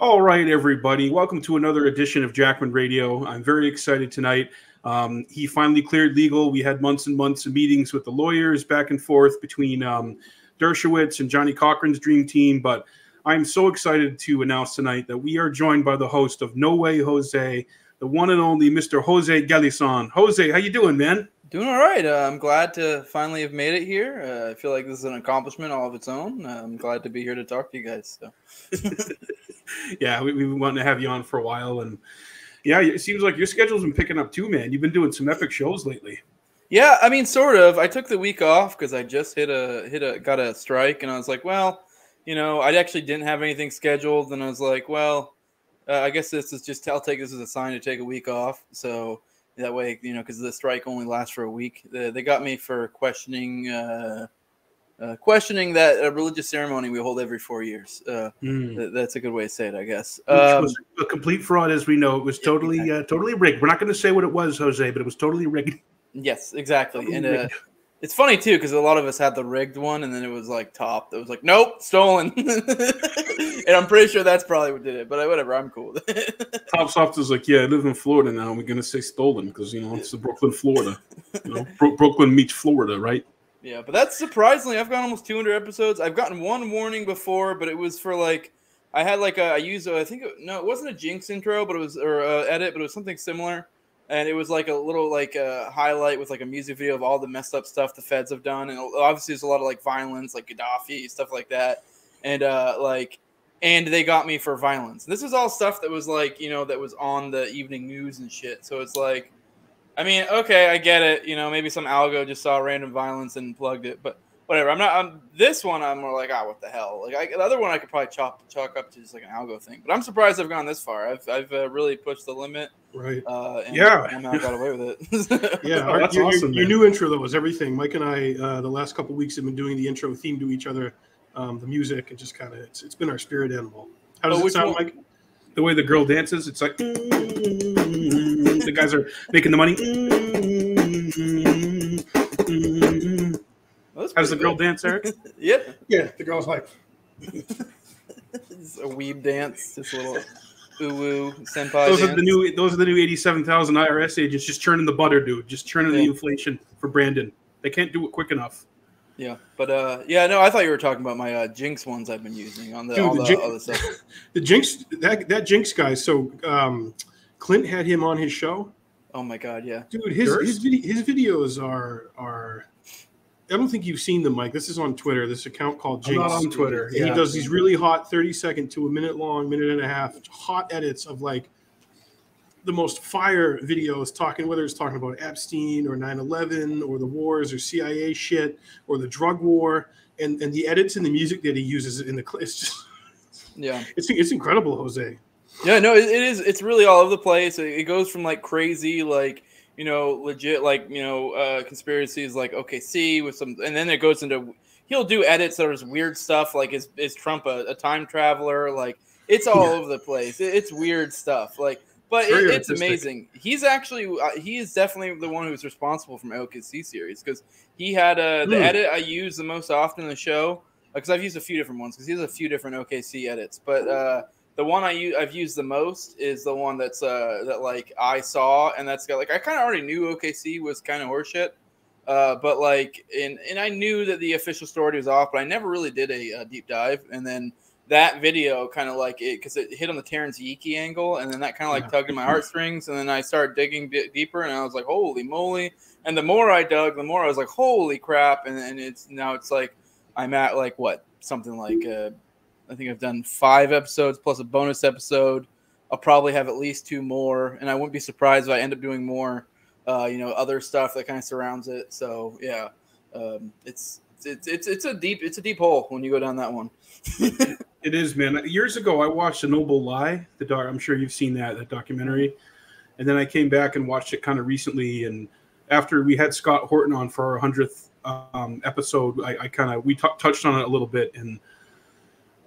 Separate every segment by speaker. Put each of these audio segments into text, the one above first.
Speaker 1: All right, everybody. Welcome to another edition of Jackman Radio. I'm very excited tonight. Um, he finally cleared legal. We had months and months of meetings with the lawyers back and forth between um, Dershowitz and Johnnie Cochran's dream team. But I'm so excited to announce tonight that we are joined by the host of No Way Jose, the one and only Mr. Jose Gelison. Jose, how you doing, man?
Speaker 2: Doing all right. Uh, I'm glad to finally have made it here. Uh, I feel like this is an accomplishment all of its own. Uh, I'm glad to be here to talk to you guys. So.
Speaker 1: yeah, we, have been wanting to have you on for a while, and yeah, it seems like your schedule's been picking up too, man. You've been doing some epic shows lately.
Speaker 2: Yeah, I mean, sort of. I took the week off because I just hit a hit a got a strike, and I was like, well, you know, I actually didn't have anything scheduled, and I was like, well, uh, I guess this is just I'll take this as a sign to take a week off. So that way, you know, because the strike only lasts for a week. They, they got me for questioning. Uh, uh, questioning that a religious ceremony we hold every four years. Uh, mm. th- that's a good way to say it, I guess.
Speaker 1: Um, was a complete fraud, as we know. It was totally, uh, totally rigged. We're not going to say what it was, Jose, but it was totally rigged.
Speaker 2: Yes, exactly. Totally and uh, it's funny too because a lot of us had the rigged one, and then it was like top. It was like, nope, stolen. and I'm pretty sure that's probably what did it. But whatever, I'm cool.
Speaker 1: top soft is like, yeah, I live in Florida now. We're gonna say stolen because you know it's the Brooklyn, Florida. You know, Bro- Brooklyn meets Florida, right?
Speaker 2: Yeah, but that's surprisingly, I've got almost 200 episodes. I've gotten one warning before, but it was for like I had like a I used a, I think it, no, it wasn't a Jinx intro, but it was or uh, edit, but it was something similar. And it was like a little like a highlight with like a music video of all the messed up stuff the feds have done. And obviously there's a lot of like violence like gaddafi stuff like that. And uh like and they got me for violence. This is all stuff that was like you know that was on the evening news and shit. So it's like i mean okay i get it you know maybe some algo just saw random violence and plugged it but whatever. I'm not. I'm this one. I'm more like, ah, oh, what the hell? Like I, the other one, I could probably chop chalk up to just like an algo thing. But I'm surprised I've gone this far. I've I've uh, really pushed the limit.
Speaker 1: Right.
Speaker 2: Uh, and
Speaker 1: yeah.
Speaker 2: I got away with it.
Speaker 1: yeah. Our, that's your, awesome. Your, your, new intro though was everything. Mike and I, uh, the last couple weeks, have been doing the intro theme to each other, um, the music, and just kind of it's, it's been our spirit animal. How does oh, it sound, one? Mike? The way the girl dances, it's like the guys are making the money. How does the girl dance, Eric?
Speaker 2: yep.
Speaker 1: Yeah, the girl's like
Speaker 2: it's a weeb dance, just a little ooh woo senpai.
Speaker 1: Those
Speaker 2: dance.
Speaker 1: are the new. Those are the new eighty-seven thousand IRS agents just churning the butter, dude. Just churning yeah. the inflation for Brandon. They can't do it quick enough.
Speaker 2: Yeah, but uh, yeah, no, I thought you were talking about my uh, Jinx ones I've been using on the Dude, all the, Jinx, other stuff.
Speaker 1: the Jinx that that Jinx guy. So um, Clint had him on his show.
Speaker 2: Oh my god, yeah,
Speaker 1: dude, his his, his videos are are I don't think you've seen them, Mike. This is on Twitter. This account called Jinx.
Speaker 2: I'm on Twitter.
Speaker 1: Yeah. He does these really hot 30 second to a minute long, minute and a half hot edits of like the most fire videos talking whether it's talking about Epstein or 9/11 or the wars or CIA shit or the drug war and and the edits and the music that he uses in the clips just
Speaker 2: yeah
Speaker 1: it's it's incredible Jose
Speaker 2: yeah no it, it is it's really all over the place it goes from like crazy like you know, legit like you know uh, conspiracies like OKC with some, and then it goes into he'll do edits that are weird stuff like is is Trump a, a time traveler? Like it's all yeah. over the place. It, it's weird stuff. Like, but it, it's amazing. He's actually uh, he is definitely the one who's responsible from OKC series because he had uh, the mm. edit I use the most often in the show because I've used a few different ones because he has a few different OKC edits, but. uh the one I use, I've used the most is the one that's uh that like I saw, and that's got like I kind of already knew OKC was kind of horseshit, uh, but like and and I knew that the official story was off, but I never really did a, a deep dive, and then that video kind of like it because it hit on the Terrance Yeakey angle, and then that kind of like tugged at my heartstrings, and then I started digging d- deeper, and I was like, holy moly! And the more I dug, the more I was like, holy crap! And and it's now it's like I'm at like what something like. Uh, I think I've done five episodes plus a bonus episode. I'll probably have at least two more, and I wouldn't be surprised if I end up doing more. Uh, you know, other stuff that kind of surrounds it. So yeah, um, it's it's it's it's a deep it's a deep hole when you go down that one.
Speaker 1: it is, man. Years ago, I watched A Noble Lie. The doc, I'm sure you've seen that that documentary, and then I came back and watched it kind of recently. And after we had Scott Horton on for our hundredth um, episode, I, I kind of we t- touched on it a little bit and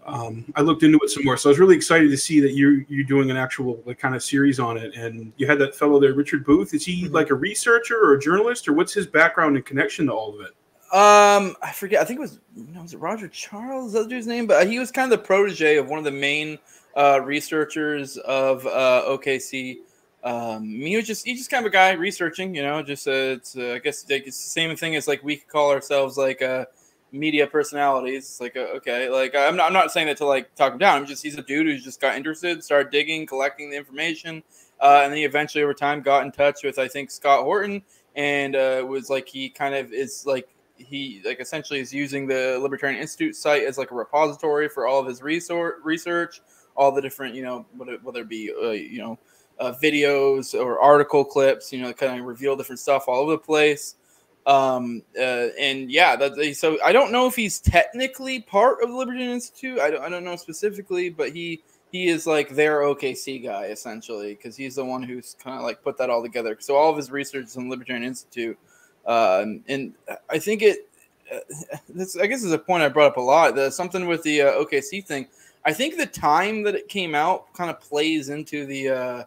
Speaker 1: um, I looked into it some more. So I was really excited to see that you're you're doing an actual like kind of series on it. And you had that fellow there, Richard Booth. Is he mm-hmm. like a researcher or a journalist, or what's his background and connection to all of it?
Speaker 2: Um, I forget. I think it was was it Roger Charles? That dude's name? But he was kind of the protege of one of the main uh, researchers of uh, OKC. Um, he was just he's just kind of a guy researching, you know. Just uh, it's uh, I guess like, it's the same thing as like we could call ourselves like uh, media personalities. It's like uh, okay, like I'm not I'm not saying that to like talk him down. I'm just he's a dude who's just got interested, started digging, collecting the information, uh, and then he eventually over time got in touch with I think Scott Horton and uh, was like he kind of is like he like essentially is using the Libertarian Institute site as like a repository for all of his research, research, all the different you know whether, whether it be uh, you know uh, videos or article clips, you know, kind of reveal different stuff all over the place. Um, uh, and yeah, that so I don't know if he's technically part of the Libertarian Institute. I don't, I don't know specifically, but he he is like their OKC guy essentially because he's the one who's kind of like put that all together. So all of his research is in the Libertarian Institute, um, and I think it. Uh, this I guess is a point I brought up a lot. The something with the uh, OKC thing. I think the time that it came out kind of plays into the uh,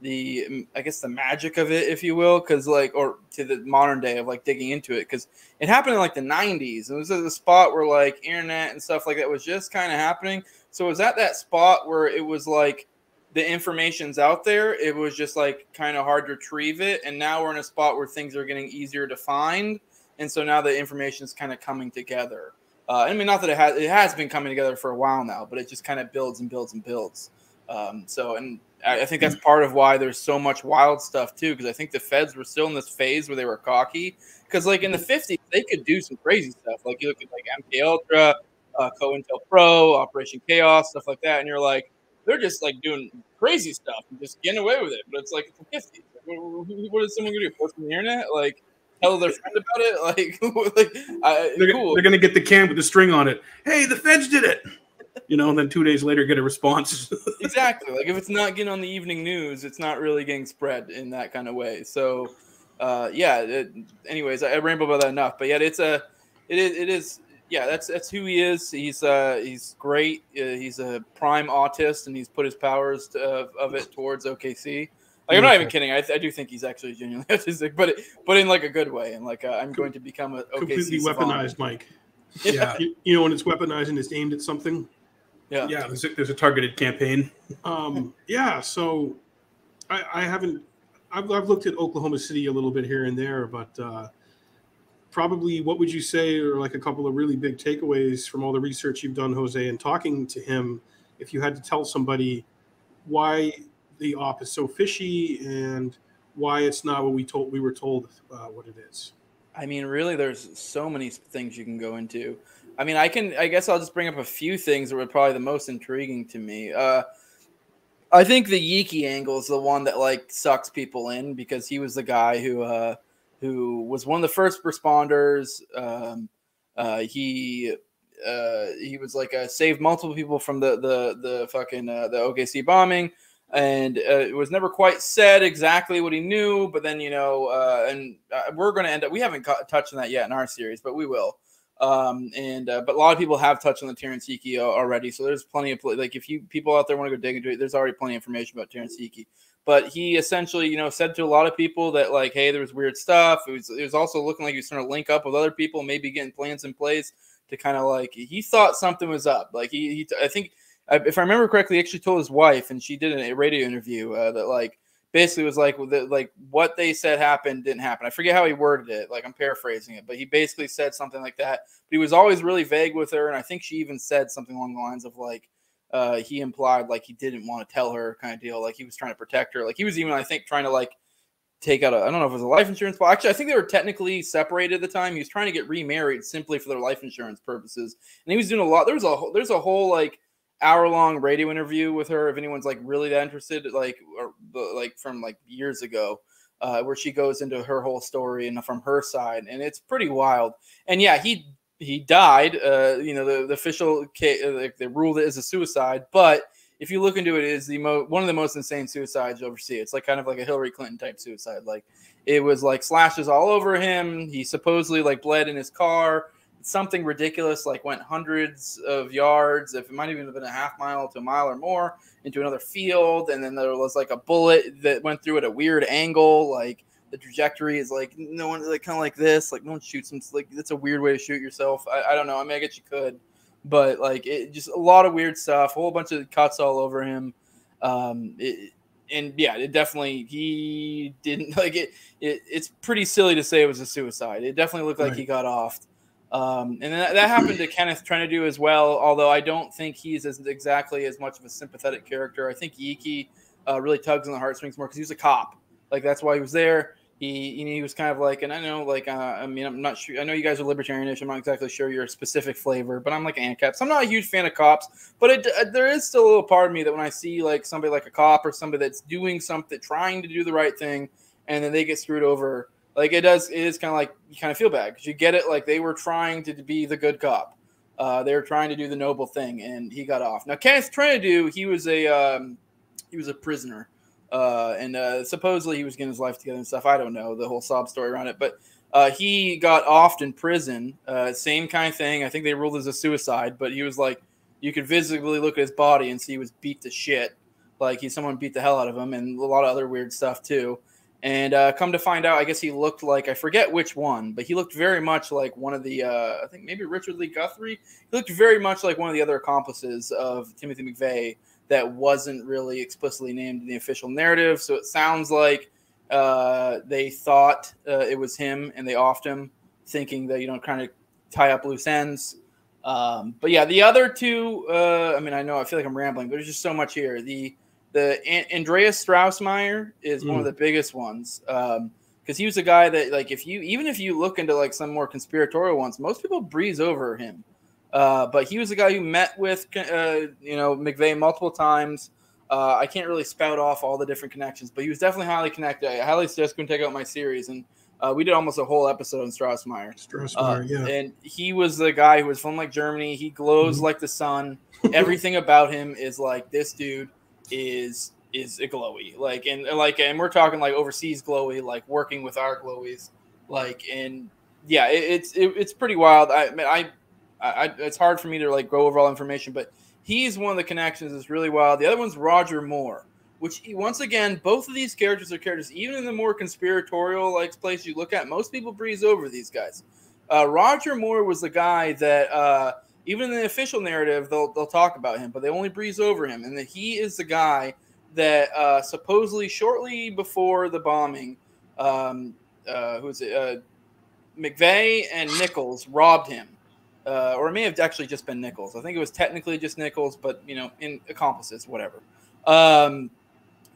Speaker 2: the I guess the magic of it, if you will, because like or to the modern day of like digging into it, because it happened in like the '90s. It was at the spot where like internet and stuff like that was just kind of happening. So it was at that spot where it was like the information's out there. It was just like kind of hard to retrieve it, and now we're in a spot where things are getting easier to find, and so now the information is kind of coming together. Uh, I mean, not that it has it has been coming together for a while now, but it just kind of builds and builds and builds. Um, so, and I think that's part of why there's so much wild stuff too, because I think the feds were still in this phase where they were cocky. Because like in the 50s, they could do some crazy stuff. Like you look at like MK Ultra, uh, COINTELPRO, Operation Chaos, stuff like that, and you're like, they're just like doing crazy stuff and just getting away with it. But it's like it's the 50s. What, what is someone gonna do? Post on the internet? Like tell their friend about it? Like, like I,
Speaker 1: they're,
Speaker 2: cool.
Speaker 1: they're gonna get the can with the string on it. Hey, the feds did it you know, and then two days later get a response.
Speaker 2: exactly. Like if it's not getting on the evening news, it's not really getting spread in that kind of way. So, uh, yeah. It, anyways, I, I ramble about that enough, but yet it's a, it is, it is, yeah. That's that's who he is. He's uh, he's great. Uh, he's a prime autist, and he's put his powers to, of, of it towards OKC. Like I'm not even kidding. I, I do think he's actually genuinely autistic, but but in like a good way, and like uh, I'm going to become a OKC
Speaker 1: completely weaponized,
Speaker 2: savant.
Speaker 1: Mike.
Speaker 2: Yeah.
Speaker 1: Yeah, you, you know when it's weaponized and it's aimed at something.
Speaker 2: Yeah.
Speaker 1: Yeah, there's a, there's a targeted campaign.
Speaker 3: Um, yeah, so I, I haven't. I've, I've looked at Oklahoma City a little bit here and there, but uh, probably what would you say are like a couple of really big takeaways from all the research you've done, Jose, and talking to him? If you had to tell somebody why the op is so fishy and why it's not what we told we were told uh, what it is.
Speaker 2: I mean, really, there's so many things you can go into. I mean, I can. I guess I'll just bring up a few things that were probably the most intriguing to me. Uh, I think the Yeakey angle is the one that like sucks people in because he was the guy who uh, who was one of the first responders. Um, uh, he uh, he was like uh, saved multiple people from the the the fucking uh, the OKC bombing, and uh, it was never quite said exactly what he knew. But then you know, uh, and uh, we're going to end up. We haven't touched on that yet in our series, but we will. Um, and uh, but a lot of people have touched on the Terrence Hickey already, so there's plenty of like if you people out there want to go dig into it, there's already plenty of information about Terrence Hickey. But he essentially, you know, said to a lot of people that like, hey, there was weird stuff. It was it was also looking like he was trying to link up with other people, maybe getting plans in place to kind of like he thought something was up. Like he, he I think if I remember correctly, he actually told his wife, and she did a radio interview uh, that like basically was like like what they said happened didn't happen. I forget how he worded it. Like I'm paraphrasing it, but he basically said something like that. But he was always really vague with her, and I think she even said something along the lines of like uh, he implied like he didn't want to tell her kind of deal. Like he was trying to protect her. Like he was even I think trying to like take out a I don't know if it was a life insurance. Well, actually, I think they were technically separated at the time. He was trying to get remarried simply for their life insurance purposes, and he was doing a lot. There was a there's a whole like hour long radio interview with her if anyone's like really that interested like or like from like years ago uh, where she goes into her whole story and from her side and it's pretty wild and yeah he he died uh, you know the, the official case, uh, they ruled it as a suicide but if you look into it, it is the mo- one of the most insane suicides you'll ever see. It's like kind of like a Hillary Clinton type suicide. Like it was like slashes all over him. He supposedly like bled in his car something ridiculous, like went hundreds of yards, if it might even have been a half mile to a mile or more, into another field. And then there was like a bullet that went through at a weird angle. Like the trajectory is like no one like kind of like this. Like no one shoots them. Like it's a weird way to shoot yourself. I, I don't know. I mean, I guess you could, but like it just a lot of weird stuff, a whole bunch of cuts all over him. Um, it, and yeah, it definitely he didn't like it, it. It's pretty silly to say it was a suicide. It definitely looked like
Speaker 3: Right.
Speaker 2: he got off. Um, and that, that happened to Kenneth Trentadue as well. Although I don't think he's as exactly as much of a sympathetic character. I think Yeakey uh, really tugs on the heartstrings more because he was a cop. Like that's why he was there. He, you know, he was kind of like, and I know, like, uh, I mean, I'm not sure. I know you guys are libertarianish. I'm not exactly sure your specific flavor, but I'm like ANCAPs. I'm not a huge fan of cops, but it, uh, there is still a little part of me that when I see like somebody like a cop or somebody that's doing something, trying to do the right thing, and then they get screwed over, like it does. It is kind of like you kind of feel bad because you get it. Like they were trying to be the good cop. Uh, they were trying to do the noble thing, and he got off. Now Kenneth Trentadue, he was a um, he was a prisoner uh, and uh, supposedly he was getting his life together and stuff. I don't know the whole sob story around it, but uh, he got off in prison. Uh, same kind of thing. I think they ruled as a suicide, but he was like, you could visibly look at his body and see he was beat to shit. Like he someone beat the hell out of him, and a lot of other weird stuff too. And uh, come to find out, I guess he looked like I forget which one, but he looked very much like one of the uh, I think maybe Richard Lee Guthrie. He looked very much like one of the other accomplices of Timothy McVeigh that wasn't really explicitly named in the official narrative. So it sounds like uh, they thought uh, it was him and they offed him, thinking that, you know, kind of tie up loose ends. Um, but yeah, the other two, uh, I mean, I know I feel like I'm rambling, but there's just so much here. The the An- Andreas Strassmeir is one of the biggest ones. Um, because he was a guy that, like, if you even if you look into like some more conspiratorial ones, most people breeze over him. Uh, but he was a guy who met with, uh, you know, McVeigh multiple times. Uh, I can't really spout off all the different connections, but he was definitely highly connected. I highly suggest going to take out my series, and uh, we did almost a whole episode on Strassmeir.
Speaker 3: Strassmeir,
Speaker 2: Uh,
Speaker 3: yeah.
Speaker 2: And he was the guy who was from like Germany. He glows
Speaker 3: Mhm.
Speaker 2: like the sun. Everything about him is like this dude is is a glowy. Like and like and we're talking like overseas glowy, like working with our glowies. Like and yeah, it, it's it, it's pretty wild. I, I I it's hard for me to like go over all information, but he's one of the connections that's really wild. The other one's Roger Moore, which once again, both of these characters are characters. Even in the more conspiratorial like place you look at, most people breeze over these guys. Uh, Roger Moore was the guy that uh, even in the official narrative they'll they'll talk about him, but they only breeze over him, and that he is the guy that uh, supposedly shortly before the bombing, um, uh, who is it? Uh, McVeigh and Nichols robbed him, uh, or it may have actually just been Nichols. I think it was technically just Nichols, but you know, in accomplices, whatever. Um,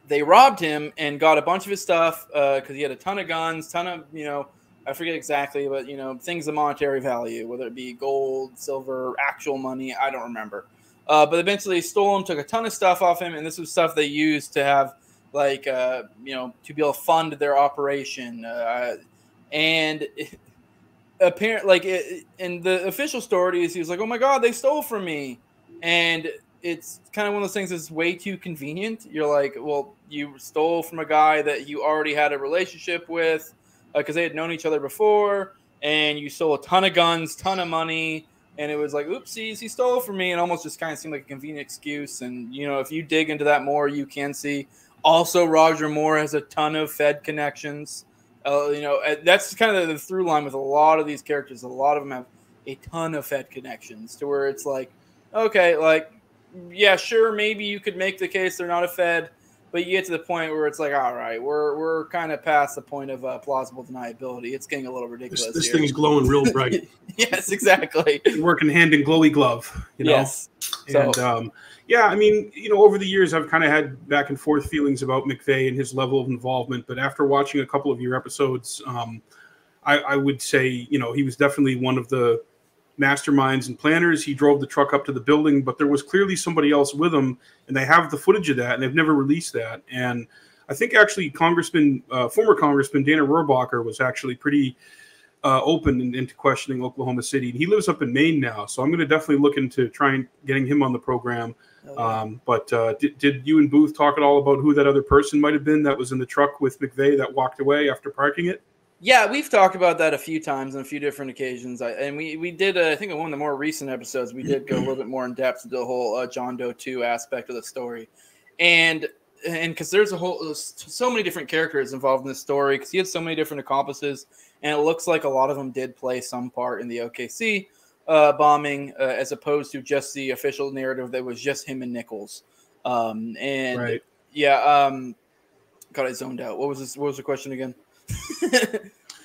Speaker 2: they robbed him and got a bunch of his stuff because he had a ton of guns, ton of you know, I forget exactly, but you know, things of monetary value, whether it be gold, silver, actual money, I don't remember. Uh, but eventually, stole him, took a ton of stuff off him, and this was stuff they used to have like uh, you know to be able to fund their operation. Uh, and apparent like it, in the official stories, he was like, "Oh my god, they stole from me," and it's kind of one of those things that's way too convenient. You're like, well, you stole from a guy that you already had a relationship with because they had known each other before, and you stole a ton of guns, ton of money, and it was like, oopsies, he stole from me, and almost just kind of seemed like a convenient excuse. And you know, if you dig into that more, you can see. Also, Roger Moore has a ton of Fed connections. Uh, you know, uh, that's kind of the through line with a lot of these characters. A lot of them have a ton of Fed connections to where it's like, okay, like, yeah, sure, maybe you could make the case they're not a Fed, but you get to the point where it's like, all right, we're we're kind of past the point of uh, plausible deniability. It's getting a little ridiculous.
Speaker 3: This, this
Speaker 2: here.
Speaker 3: thing's glowing real bright.
Speaker 2: yes, exactly.
Speaker 1: working hand in glowy glove. You know.
Speaker 2: Yes. So-
Speaker 1: And um, yeah, I mean, you know, over the years, I've kind of had back and forth feelings about McVeigh and his level of involvement. But after watching a couple of your episodes, um, I, I would say, you know, he was definitely one of the masterminds and planners. He drove the truck up to the building, but there was clearly somebody else with him, and they have the footage of that, and they've never released that. And I think actually, Congressman, uh, former Congressman Dana Rohrabacher was actually pretty uh, open in, into questioning Oklahoma City. And He lives up in Maine now, so I'm going to definitely look into trying getting him on the program. Um, but uh, did, did you and Booth talk at all about who that other person might have been that was in the truck with McVeigh that walked away after parking it?
Speaker 2: Yeah, we've talked about that a few times on a few different occasions. I, and we we did, uh, I think, in one of the more recent episodes, we did go a little bit more in depth into the whole uh, John Doe two aspect of the story, and and because there's a whole so many different characters involved in this story because he had so many different accomplices, and it looks like a lot of them did play some part in the OKC. Uh, uh, bombing uh, as opposed to just the official narrative that was just him and Nichols. Um, and
Speaker 1: Right.
Speaker 2: yeah, um, God, I zoned out. What was this? What was the question again?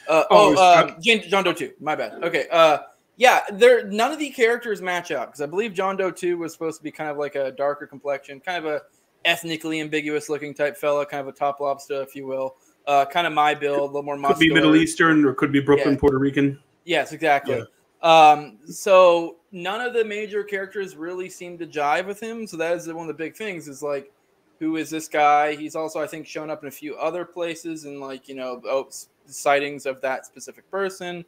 Speaker 2: uh,
Speaker 1: Oh,
Speaker 2: uh,
Speaker 1: John-
Speaker 2: Doe two. My bad. Okay. Uh, yeah, there. None of the characters match up because I believe John Doe two was supposed to be kind of like a darker complexion, kind of a ethnically ambiguous looking type fella, kind of a top lobster, if you will. Uh, kind of my build, a little more muscular.
Speaker 1: Could be Middle Eastern or could be Brooklyn,
Speaker 2: Yeah.
Speaker 1: Puerto Rican.
Speaker 2: Yes, exactly. Um, so none of the major characters really seem to jive with him. So that is one of the big things is like, who is this guy? He's also, I think, shown up in a few other places and like, you know, oh, sightings of that specific person.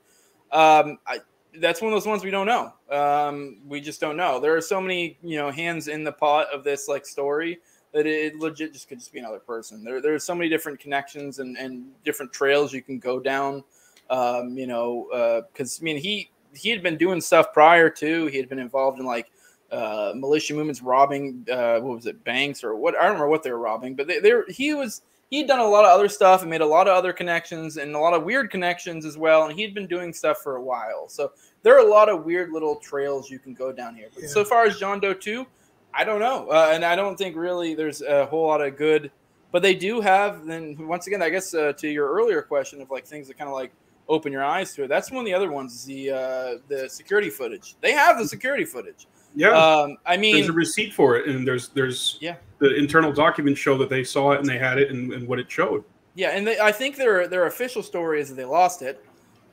Speaker 2: Um, I, that's one of those ones we don't know. Um, we just don't know. There are so many, you know, hands in the pot of this like story that it legit just could just be another person. There, there's so many different connections and, and different trails you can go down um, you know, because I mean he he had been doing stuff prior to. He had been involved in like uh, militia movements, robbing uh, what was it, banks or what? I don't remember what they were robbing, but they, they were, he was he had done a lot of other stuff and made a lot of other connections and a lot of weird connections as well. And he'd been doing stuff for a while, so there are a lot of weird little trails you can go down here. But
Speaker 3: Yeah.
Speaker 2: so far as John Doe two, I don't know, uh, and I don't think really there's a whole lot of good. But they do have. Then once again, I guess uh, to your earlier question of like things that kind of like open your eyes to it. That's one of the other ones. is The uh, the security footage. They have the security footage.
Speaker 1: Yeah.
Speaker 2: Um, I mean, there's
Speaker 1: a receipt for it, and there's there's
Speaker 2: Yeah.
Speaker 1: the internal documents show that they saw it and they had it and, and what it showed.
Speaker 2: yeah, and they, I think their their official story is that they lost it,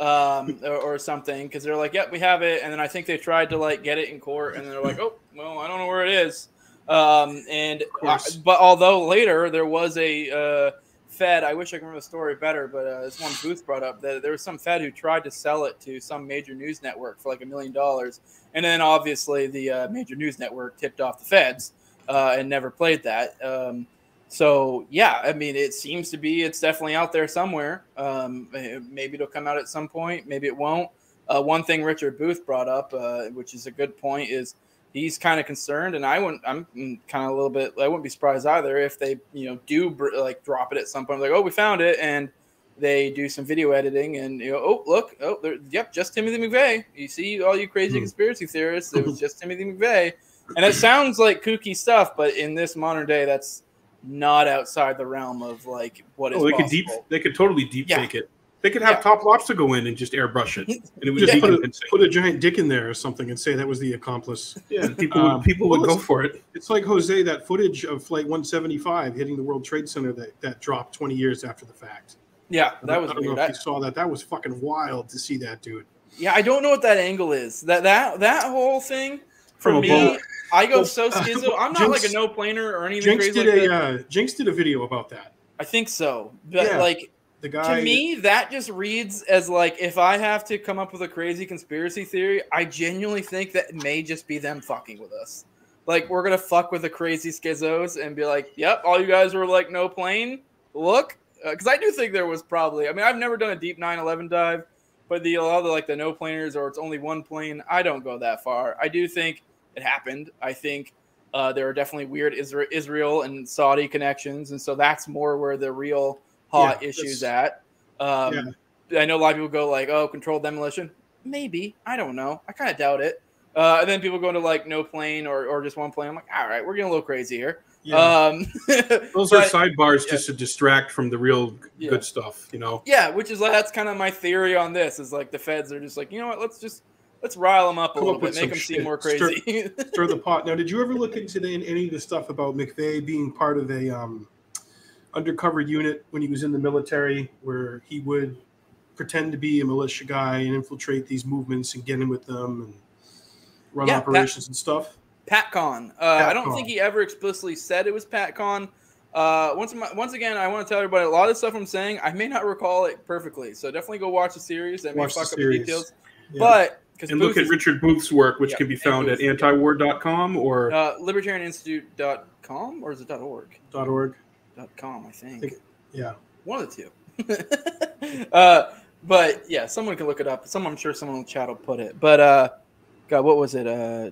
Speaker 2: um, or, or something, because they're like, "Yep, we have it," and then I think they tried to like get it in court, and they're like, "Oh, well, I don't know where it is." Um, and but although later there was a uh, Fed, I wish I could remember the story better, but uh, this one Booth brought up that there was some Fed who tried to sell it to some major news network for like a million dollars, and then obviously the uh, major news network tipped off the Feds uh, and never played that. Um, so yeah, I mean, it seems to be it's definitely out there somewhere. Um, maybe it'll come out at some point. Maybe it won't. Uh, one thing Richard Booth brought up, uh, which is a good point, is he's kind of concerned, and I wouldn't. I'm kind of a little bit. I wouldn't be surprised either if they, you know, do like drop it at some point. Like, oh, we found it, and they do some video editing, and you know, oh, look, oh, there, yep, just Timothy McVeigh. You see, all you crazy
Speaker 3: Hmm.
Speaker 2: conspiracy theorists, it was just Timothy McVeigh, and it sounds like kooky stuff, but in this modern day, that's not outside the realm of like what is
Speaker 1: Oh, they could deep they could totally deep
Speaker 2: Yeah.
Speaker 1: fake it. They could have
Speaker 2: Yeah.
Speaker 1: top lobster go in and just airbrush it, and it would
Speaker 3: Just
Speaker 1: be
Speaker 3: put, a, put a giant dick in there or something and say that was the accomplice.
Speaker 1: Yeah, people
Speaker 3: Um,
Speaker 1: would, people
Speaker 3: well,
Speaker 1: would go for it.
Speaker 3: It's like Jose, that footage of Flight 175 hitting the World Trade Center that, that dropped 20 years after the fact.
Speaker 2: Yeah, that was
Speaker 3: I don't
Speaker 2: weird.
Speaker 3: know if
Speaker 2: I-
Speaker 3: you saw that. That was fucking wild to see that dude.
Speaker 2: Yeah, I don't know what that angle is. That that that whole thing for
Speaker 1: From
Speaker 2: me. I go
Speaker 3: Well,
Speaker 2: so
Speaker 3: uh,
Speaker 2: schizo. I'm not
Speaker 3: Jinx-
Speaker 2: like a no planer or anything
Speaker 3: Jinx
Speaker 2: crazy
Speaker 3: did
Speaker 2: like
Speaker 3: a uh, Jinx did a video about that.
Speaker 2: I think so, but
Speaker 3: Yeah.
Speaker 2: like
Speaker 3: The guy
Speaker 2: to me, that just reads as like if I have to come up with a crazy conspiracy theory, I genuinely think that it may just be them fucking with us. Like we're gonna fuck with the crazy schizos and be like, "Yep, all you guys were like no plane. Look, because I do think there was probably. I mean, I've never done a deep 9/11 dive, but the a lot of the, like the no planers or it's only one plane. I don't go that far. I do think it happened. I think uh, there are definitely weird Isra- Israel and Saudi connections, and so that's more where the real hot
Speaker 3: Yeah,
Speaker 2: issues at. Um, I know a lot of people go like, "Oh, controlled demolition." Maybe I don't know. I kind of doubt it. Uh, and then people go into like no plane or, or just one plane. I'm like, all right, we're getting a little crazy here.
Speaker 3: Yeah,
Speaker 2: Um,
Speaker 1: Those are sidebars
Speaker 2: yeah.
Speaker 1: just to distract from the real
Speaker 2: Yeah.
Speaker 1: good stuff, you know.
Speaker 2: yeah, which is like that's kind of my theory on this. Is like the feds are just like, you know what? Let's just let's rile them up a
Speaker 3: Come
Speaker 2: little
Speaker 3: up
Speaker 2: bit, make them seem more crazy.
Speaker 3: stir the pot. Now, did you ever look into the, any of the stuff about McVeigh being part of a um, undercover unit when he was in the military, where he would pretend to be a militia guy and infiltrate these movements and get in with them and run
Speaker 2: Yeah, that-
Speaker 3: operations and stuff?
Speaker 2: PatCon. Uh, I don't
Speaker 3: PatCon.
Speaker 2: think he ever explicitly said it was PatCon. Uh, once, once again, I want to tell everybody a lot of the stuff I'm saying, I may not recall it perfectly. So definitely go watch the series. That may
Speaker 3: Watch the
Speaker 2: fuck up the details.
Speaker 3: Yeah.
Speaker 2: But
Speaker 1: And look at Richard Booth's work, which
Speaker 2: Yeah,
Speaker 1: can be
Speaker 2: and
Speaker 1: found at
Speaker 2: Booth,
Speaker 1: antiwar.com or
Speaker 2: uh, libertarianinstitute.com or is it .org?
Speaker 3: Dot .org.
Speaker 2: .com, I think.
Speaker 3: think- Yeah.
Speaker 2: One of the two. uh, but yeah, someone can look it up. Some I'm sure someone in the chat will put it. But uh, God, what was it? Uh,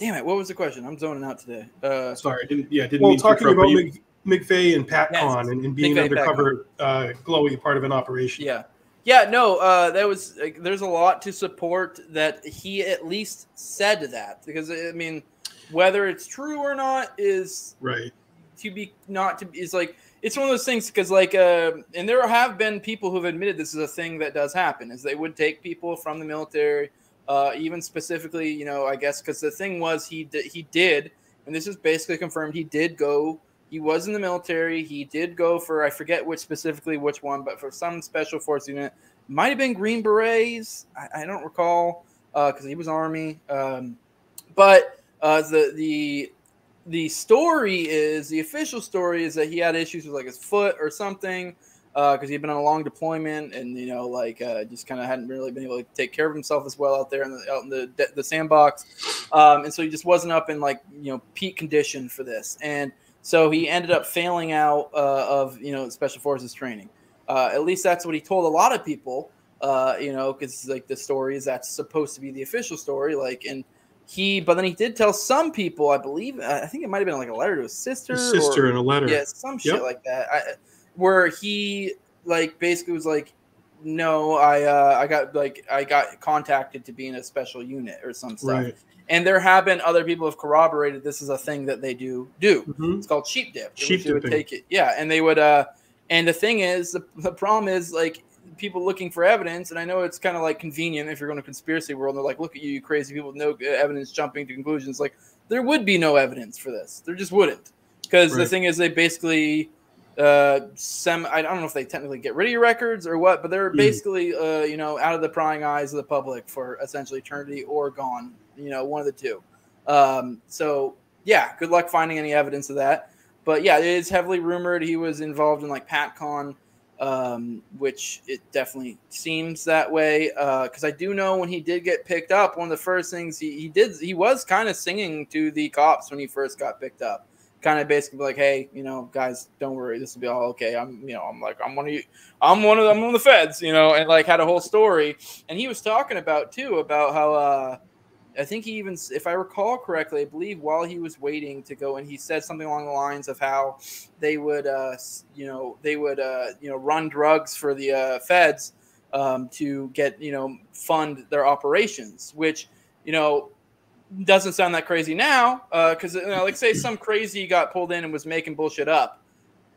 Speaker 2: damn it, what was the question? I'm zoning out today. Uh,
Speaker 1: sorry, I didn't yeah, didn't
Speaker 3: Well,
Speaker 1: mean to
Speaker 3: talking
Speaker 1: interrupt,
Speaker 3: about
Speaker 1: but you-
Speaker 3: Mc, McVeigh and PatCon
Speaker 2: Yes.
Speaker 3: and, and being
Speaker 2: McVeigh,
Speaker 3: undercover uh, glowy part of an operation.
Speaker 2: yeah. Yeah, no, uh, that was like, there's a lot to support that he at least said that because I mean, whether it's true or not is
Speaker 3: Right.
Speaker 2: to be not to be is like it's one of those things because like uh, and there have been people who've admitted this is a thing that does happen is they would take people from the military uh, even specifically you know i guess because the thing was he did he did and this is basically confirmed he did go he was in the military he did go for i forget which specifically which one but for some special force unit might have been green berets i, I don't recall because he was army um, but uh, the the the story is the official story is that he had issues with like his foot or something because he'd been on a long deployment and you know like uh, just kind of hadn't really been able to take care of himself as well out there in the out in the the sandbox. Um, and so he just wasn't up in like you know peak condition for this. And so he ended up failing out uh, of you know special forces training. Uh, at least that's what he told a lot of people uh, you know because like the story is that's supposed to be the official story like and he but then he did tell some people i believe i think it might have been like a letter to his sister
Speaker 3: His sister
Speaker 2: or,
Speaker 3: in a letter.
Speaker 2: yeah some shit like that. I, where he like basically was like no i uh i got like i got contacted to be in a special unit or some stuff
Speaker 3: Right.
Speaker 2: and there have been other people who have corroborated this is a thing that they do do
Speaker 3: Mhm.
Speaker 2: it's called sheep dip.
Speaker 3: Sheep
Speaker 2: would take it. Yeah, and they would. uh And the thing is, the, the problem is like people looking for evidence, and I know it's kind of like convenient if you're going to conspiracy world. They're like, look at you, you crazy people with no uh, evidence, jumping to conclusions. Like there would be no evidence for this. There just wouldn't, because the thing is, they basically. Uh, some I don't know if they technically get rid of your records or what, but they're
Speaker 3: Mm.
Speaker 2: basically uh, you know out of the prying eyes of the public for essentially eternity or gone. You know, one of the two. Um, so yeah, good luck finding any evidence of that. But yeah, it is heavily rumored he was involved in like PatCon, um, which it definitely seems that way. Because I do know when he did get picked up, one of the first things he, he did, he was kind of singing to the cops when he first got picked up. Kind of basically like, hey, you know, guys, don't worry, this will be all okay. I'm, you know, I'm like, I'm one of you, I'm one of them, I'm of the feds, you know, and like had a whole story. And he was talking about too about how, uh, I think he even, if I recall correctly, I believe while he was waiting to go and he said something along the lines of how they would, uh, you know, they would, uh, you know, run drugs for the uh, feds um, to get, you know, fund their operations, which, you know, doesn't sound that crazy now. Because, you know, like, say some crazy got pulled in and was making bullshit up.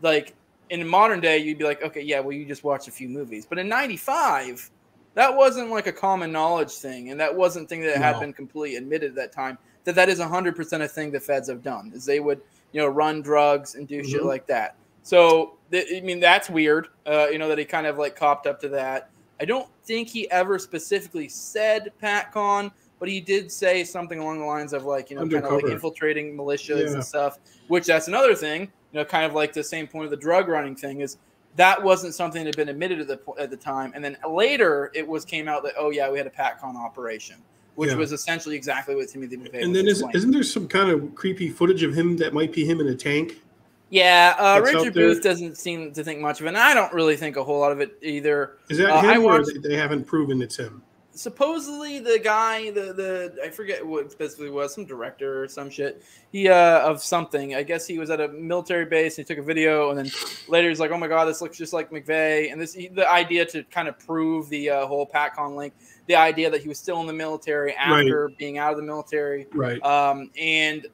Speaker 2: Like, in modern day, you'd be like, okay, yeah, well, you just watched a few movies. But in 95, that wasn't like a common knowledge thing. And that wasn't thing that had been completely admitted at that time. That that is 100% a thing the feds have done, is they would, you know, run drugs and do shit
Speaker 3: Mhm.
Speaker 2: like that. So, th- I mean, that's weird, uh, you know, that he kind of like copped up to that. I don't think he ever specifically said PatCon, but he did say something along the lines of like, you know, kind of like infiltrating militias
Speaker 3: Yeah.
Speaker 2: and stuff, which that's another thing, you know, kind of like the same point of the drug running thing is that wasn't something that had been admitted at the, at the time. And then later it was came out that, oh, yeah, we had a PatCon operation, which
Speaker 3: Yeah.
Speaker 2: was essentially exactly what Timothy McVeigh
Speaker 3: And then is,
Speaker 2: explaining.
Speaker 3: isn't there some kind of creepy footage of him that might be him in a tank?
Speaker 2: Yeah, uh, Richard? Booth doesn't seem to think much of it. And I don't really think a whole lot of it either.
Speaker 3: Is that
Speaker 2: Uh, I
Speaker 3: him, or
Speaker 2: watched-
Speaker 3: they- they haven't proven it's him?
Speaker 2: Supposedly the guy the the I forget what it specifically was some director or some shit he uh of something I guess he was at a military base and he took a video and then later he's like oh my god this looks just like McVeigh and this the idea to kind of prove the uh, whole PatCon link the idea that he was still in the military after being out of the military
Speaker 3: Right.
Speaker 2: um, and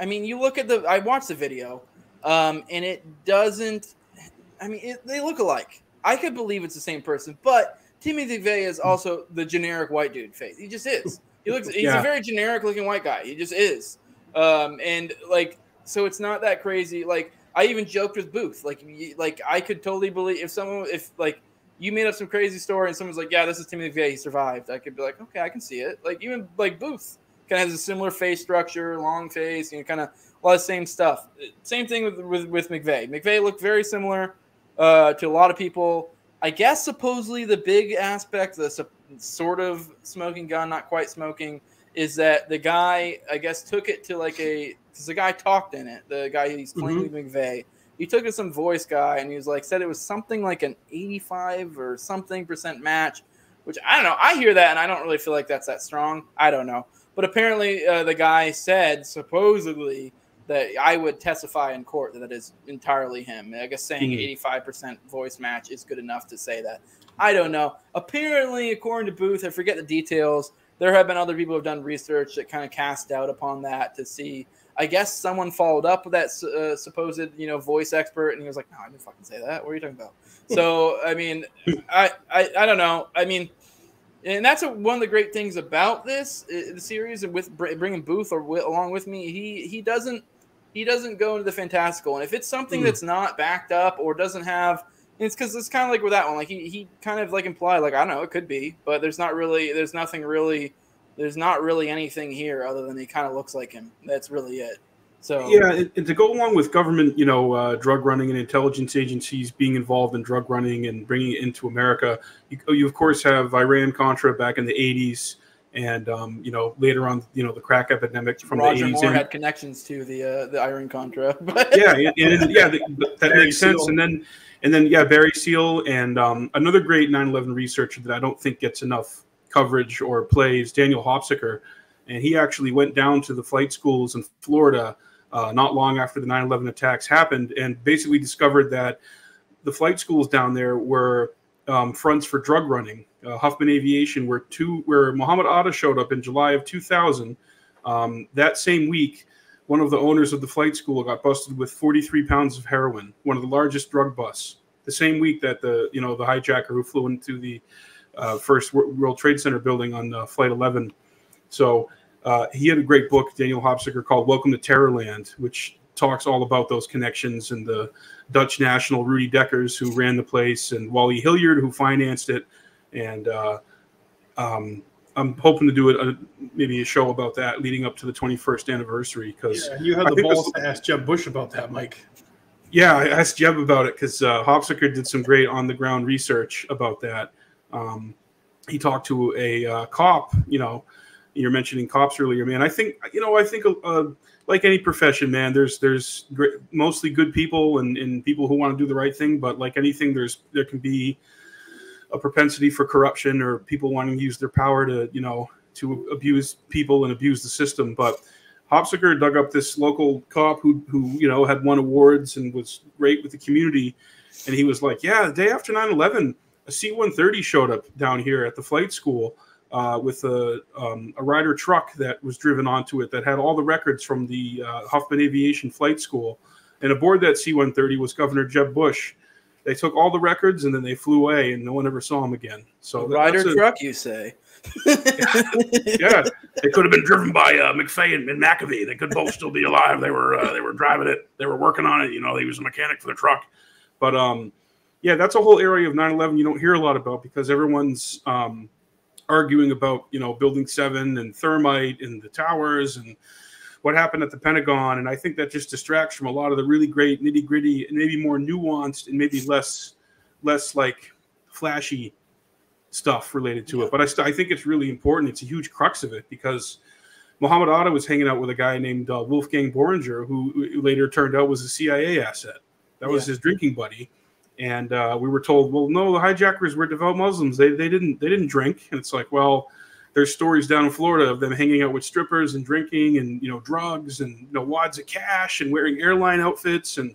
Speaker 2: I mean, you look at the. I watched the video, um, and it doesn't. I mean, it, they look alike. I could believe it's the same person, but Timothy McVeigh is also the generic white dude face. He just is. He looks. He's
Speaker 1: Yeah.
Speaker 2: a very generic looking white guy. He just is. Um, and like, so it's not that crazy. Like, I even joked with Booth. Like, like I could totally believe if someone, if like you made up some crazy story and someone's like, "Yeah, this is Timothy McVeigh. He survived." I could be like, "Okay, I can see it." Like even like Booth kind of has a similar face structure, long face, you know, kind of a lot of same stuff. Same thing with with, with McVeigh. McVeigh looked very similar uh, to a lot of people. I guess supposedly the big aspect, the sup- sort of smoking gun, not quite smoking, is that the guy I guess took it to like a because the guy talked in it. The guy he's claiming McVeigh. He took it to some voice guy and he was like said it was something like an 85 or something percent match, which I don't know. I hear that and I don't really feel like that's that strong. I don't know. But apparently, uh, the guy said supposedly that I would testify in court that that is entirely him. I guess saying
Speaker 1: Mhm.
Speaker 2: 85% voice match is good enough to say that. I don't know. Apparently, according to Booth, I forget the details. There have been other people who have done research that kind of cast doubt upon that to see. I guess someone followed up with that uh, supposed, you know, voice expert, and he was like, "No, I didn't fucking say that. What are you talking about?" so, I mean, I, I, I don't know. I mean, and that's a, one of the great things about this uh, the series, and with bringing Booth or wi- along with me, he he doesn't he doesn't go into the fantastical, and if it's something
Speaker 3: Mm.
Speaker 2: that's not backed up or doesn't have, it's because it's kind of like with that one, like he he kind of like implied, like I don't know, it could be, but there's not really, there's nothing really, there's not really anything here other than he kind of looks like him. That's really it. So
Speaker 1: Yeah, and, and to go along with government, you know, uh, drug running and intelligence agencies being involved in drug running and bringing it into America, you, you of course have Iran Contra back in the '80s, and um, you know later on, you know, the crack epidemic from
Speaker 2: Roger
Speaker 1: the '80s.
Speaker 2: Moore
Speaker 1: and-
Speaker 2: had connections to the uh, the Iran Contra, but
Speaker 1: yeah, and, and yeah, that, that
Speaker 3: Barry
Speaker 1: makes sense.
Speaker 3: Seal.
Speaker 1: And then, and then, yeah, Barry Seal and um, another great 9/11 researcher that I don't think gets enough coverage or plays, Daniel Hopsicker, and he actually went down to the flight schools in Florida uh, not long after the 9/11 attacks happened, and basically discovered that the flight schools down there were um, fronts for drug running. Uh, Huffman Aviation, where two, where Muhammad Atta showed up in July of 2000. Um, that same week, one of the owners of the flight school got busted with 43 pounds of heroin, one of the largest drug busts. The same week that the you know the hijacker who flew into the uh, first World Trade Center building on uh, Flight 11. So uh, he had a great book, Daniel Hopsicker, called "Welcome to Terrorland," which talks all about those connections and the Dutch national Rudi Dekkers who ran the place and Wally Hilliard who financed it, and uh, um, I'm hoping to do it, maybe a show about that leading up to the 21st anniversary because
Speaker 3: Yeah, you had the balls to ask Jeb Bush about that, Mike.
Speaker 1: yeah, I asked Jeb about it because uh, Hopsicker did some great on the ground research about that. Um, he talked to a uh, cop. You know, you're mentioning cops earlier, man. I think you know, I think uh, like any profession, man. There's there's great, mostly good people and, and people who want to do the right thing, but like anything, there's there can be a propensity for corruption or people wanting to use their power to you know to abuse people and abuse the system, but. Hopsicker dug up this local cop who, who you know had won awards and was great with the community, and he was like, "Yeah, the day after 9/11, a C-130 showed up down here at the flight school uh, with a um, a Ryder truck that was driven onto it that had all the records from the uh, Huffman Aviation Flight School, and aboard that C-130 was Governor Jeb Bush. They took all the records and then they flew away, and no one ever saw them again. So
Speaker 2: rider
Speaker 1: a-
Speaker 2: truck, you say?
Speaker 1: yeah, they could have been driven by uh, McVeigh and, and McAfee. They could both still be alive. They were uh, they were driving it. They were working on it. You know, he was a mechanic for the truck. But um, yeah, that's a whole area of 9/11 you don't hear a lot about because everyone's um, arguing about you know Building Seven and thermite and the towers and what happened at the Pentagon. And I think that just distracts from a lot of the really great nitty gritty and maybe more nuanced and maybe less less like flashy stuff related to
Speaker 2: Yeah.
Speaker 1: it. But I, st- I think it's really important. It's a huge crux of it because Muhammad Atta was hanging out with a guy named uh, Wolfgang Bohringer, who, who later turned out was a CIA asset. That was
Speaker 2: Yeah.
Speaker 1: his drinking buddy. And uh, we were told, well, no, the hijackers were devout Muslims. They, they didn't they didn't drink. And it's like, well, there's stories down in Florida of them hanging out with strippers and drinking and you know drugs and you know wads of cash and wearing airline outfits and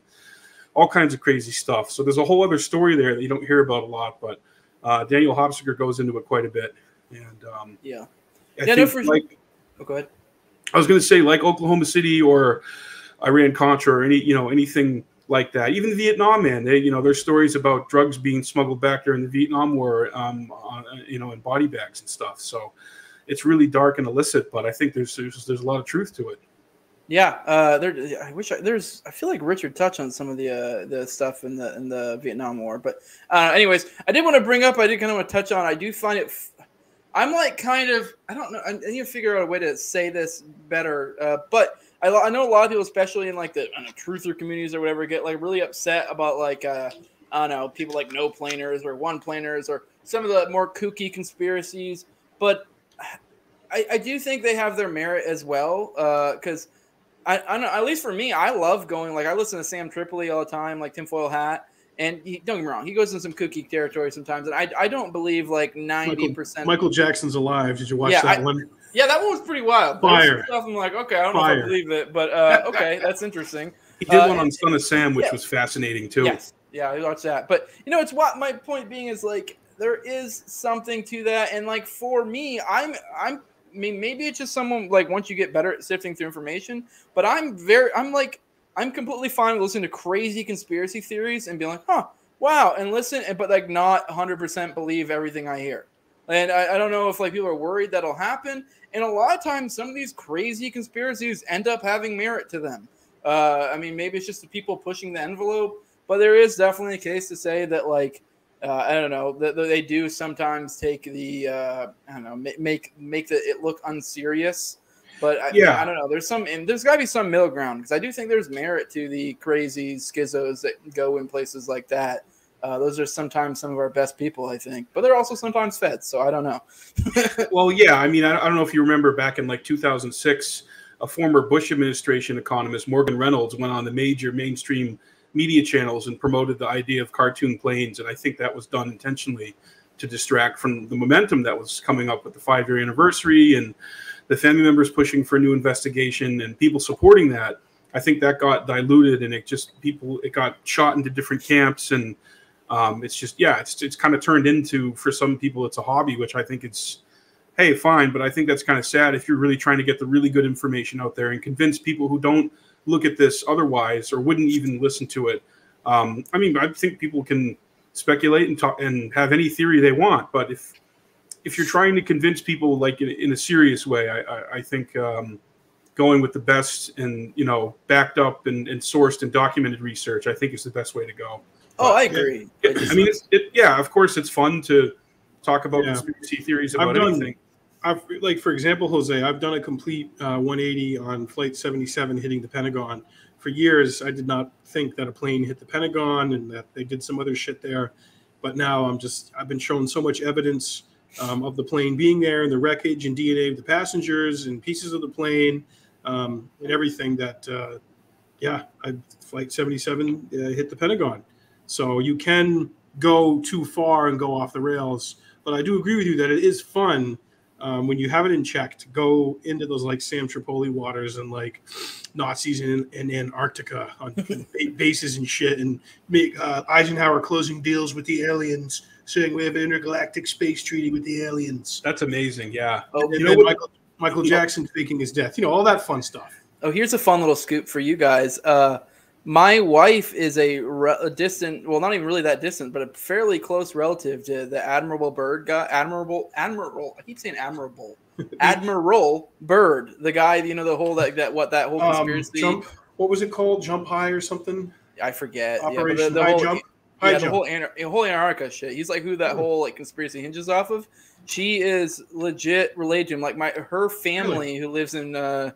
Speaker 1: all kinds of crazy stuff. So there's a whole other story there that you don't hear about a lot, but uh, Daniel Hopsicker goes into it quite a bit. And um,
Speaker 2: Yeah.
Speaker 1: I
Speaker 2: Yeah, no,
Speaker 1: think,
Speaker 2: for-
Speaker 1: like
Speaker 2: Oh, go ahead.
Speaker 1: I was going to say, like Oklahoma City or Iran Contra or any you know anything like that. Even the Vietnam, man, they you know there's stories about drugs being smuggled back during the Vietnam War, um, on, you know, in body bags and stuff. So it's really dark and illicit, but I think there's there's, there's a lot of truth to it.
Speaker 2: Yeah, uh, there. I wish I, there's. I feel like Richard touched on some of the uh, the stuff in the in the Vietnam War, but uh, anyways, I did want to bring up. I did kind of want to touch on. I do find it. F- I'm like kind of. I don't know. I need to figure out a way to say this better. Uh, but I, I know a lot of people, especially in like the know, truther communities or whatever, get like really upset about like uh, I don't know people like no planers or one planers or some of the more kooky conspiracies. But I, I do think they have their merit as well because. I, I know, at least for me, I love going. Like I listen to Sam Tripoli all the time, like tinfoil hat. And he, don't get me wrong, he goes in some kooky territory sometimes. And I, I don't believe like ninety percent.
Speaker 3: Michael Jackson's alive. Did you watch
Speaker 2: Yeah,
Speaker 3: that
Speaker 2: I-
Speaker 3: one?
Speaker 2: Yeah, that one was pretty wild.
Speaker 3: Fire.
Speaker 2: Stuff I'm like, okay, I don't know if I believe it, but uh, okay, that's interesting.
Speaker 1: He did
Speaker 2: Uh,
Speaker 1: one on Son of Sam, which
Speaker 2: yeah.
Speaker 1: was fascinating too.
Speaker 2: Yes. Yeah, I watched that. But you know, it's what my point being is like there is something to that, and like for me, I'm I'm I mean maybe it's just someone like once you get better at sifting through information, but I'm very I'm like I'm completely fine with listening to crazy conspiracy theories and being like, huh, wow, and listen, and but like not 100% believe everything I hear. And I, I don't know if like people are worried that'll happen. And a lot of times, some of these crazy conspiracies end up having merit to them. Uh, I mean, maybe it's just the people pushing the envelope, but there is definitely a case to say that like uh, I don't know that, that they do sometimes take the uh, I don't know make make the, it look unserious. But I,
Speaker 1: Yeah.
Speaker 2: I don't know. There's some and there's got to be some middle ground because I do think there's merit to the crazy schizos that go in places like that. Uh, those are sometimes some of our best people, I think, but they're also sometimes feds. So I don't know.
Speaker 1: Well, yeah. I mean, I, I don't know if you remember back in like 2006, a former Bush administration economist, Morgan Reynolds, went on the major mainstream media channels and promoted the idea of cartoon planes. And I think that was done intentionally to distract from the momentum that was coming up with the five year anniversary and the family members pushing for a new investigation and people supporting that. I think that got diluted and it just people it got shot into different camps and um, it's just yeah it's it's kind of turned into for some people it's a hobby which I think it's hey fine but I think that's kind of sad if you're really trying to get the really good information out there and convince people who don't look at this otherwise or wouldn't even listen to it. Um, I mean I think people can speculate and talk and have any theory they want but if if you're trying to convince people like in, in a serious way I I, I think. Um, going with the best and you know backed up and, and sourced and documented research i think is the best way to go
Speaker 2: Oh, I
Speaker 3: Yeah.
Speaker 2: agree.
Speaker 1: i mean it's, it, yeah of course it's fun to talk about
Speaker 3: Yeah.
Speaker 1: conspiracy theories
Speaker 3: I've
Speaker 1: about
Speaker 3: done-
Speaker 1: anything
Speaker 3: I've like for example, Jose, I've done a complete uh, 180 on Flight 77 hitting the Pentagon. For years, I did not think that a plane hit the Pentagon and that they did some other shit there. But now I'm just I've been shown so much evidence um, of the plane being there and the wreckage and DNA of the passengers and pieces of the plane um, and everything that uh, yeah, I, Flight 77 uh, hit the Pentagon. So you can go too far and go off the rails. But I do agree with you that it is fun um, when you have it in check to go into those like Sam Tripoli waters and like Nazis in, in Antarctica on bases and shit, and make uh, Eisenhower closing deals with the aliens, saying we have an intergalactic space treaty with the aliens.
Speaker 1: that's amazing yeah
Speaker 2: Oh,
Speaker 3: and
Speaker 1: you
Speaker 3: then
Speaker 1: know what-
Speaker 3: Michael, Michael Jackson faking his death. You know all that fun stuff.
Speaker 2: Oh, here's a fun little scoop for you guys. Uh, my wife is a, re- a distant, well, not even really that distant, but a fairly close relative to the Admirable Byrd guy. Admirable, Admiral. I keep saying Admirable. Admiral Byrd, the guy, you know, the whole that, that what that whole
Speaker 3: Um,
Speaker 2: conspiracy.
Speaker 3: jump. What was it called? Jump high or something?
Speaker 2: I forget. Yeah,
Speaker 3: Operation
Speaker 2: the, the
Speaker 3: High
Speaker 2: whole,
Speaker 3: Jump.
Speaker 2: Yeah, the
Speaker 3: jump.
Speaker 2: whole, Anar- the whole Antarctica shit. He's like who that
Speaker 3: Hmm.
Speaker 2: whole like conspiracy hinges off of. She is legit related to him. Like my her family who lives in uh,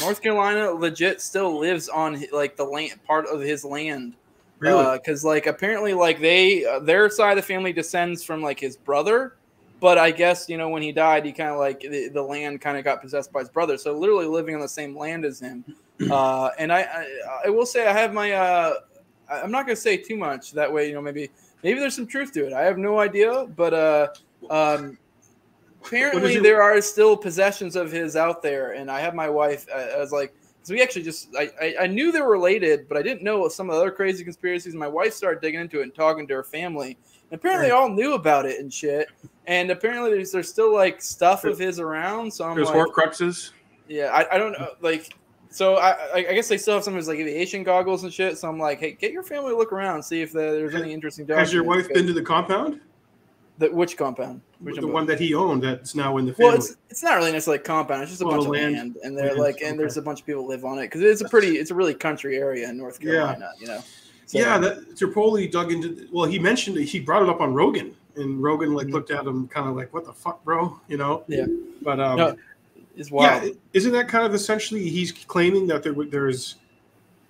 Speaker 2: North Carolina, legit still lives on like the land part of his land.
Speaker 3: really?
Speaker 2: Because like apparently like they uh, their side of the family descends from like his brother, but I guess you know when he died, he kind of like the, the land kind of got possessed by his brother. So literally living on the same land as him. Uh, and I, I I will say I have my uh, I'm not gonna say too much that way you know maybe maybe there's some truth to it. I have no idea, but uh, um, apparently there are still possessions of his out there, and I have my wife. Uh, I was like, because we actually just I, I I knew they were related, but I didn't know some of the other crazy conspiracies. My wife started digging into it and talking to her family. And apparently, they all knew about it and shit. And apparently, there's there's still like stuff of his around. So I'm
Speaker 1: there's
Speaker 2: like,
Speaker 1: horcruxes
Speaker 2: yeah, I, I don't know. Like, so I, I I guess they still have some of his like aviation goggles and shit. So I'm like, hey, get your family to look around, see if there- there's any interesting.
Speaker 3: Has your wife been to the compound?
Speaker 2: The, which compound? Which
Speaker 3: the
Speaker 2: compound?
Speaker 3: one that he owned that's now in the family.
Speaker 2: Well, it's it's not really necessarily compound. It's just a
Speaker 3: Well,
Speaker 2: bunch of
Speaker 3: land-
Speaker 2: and they're
Speaker 3: land,
Speaker 2: like, and there's a bunch of people live on it because it's a pretty, it's a really country area in North
Speaker 3: Yeah.
Speaker 2: Carolina. You know. So-
Speaker 3: yeah, that Tripoli dug into. Well, he mentioned it. He brought it up on Rogan, and Rogan like
Speaker 2: Mhm.
Speaker 3: looked at him, kind of like, "What the fuck, bro?" You know.
Speaker 2: Yeah.
Speaker 3: But um,
Speaker 2: No, it's
Speaker 3: yeah, isn't that kind of essentially he's claiming that there there's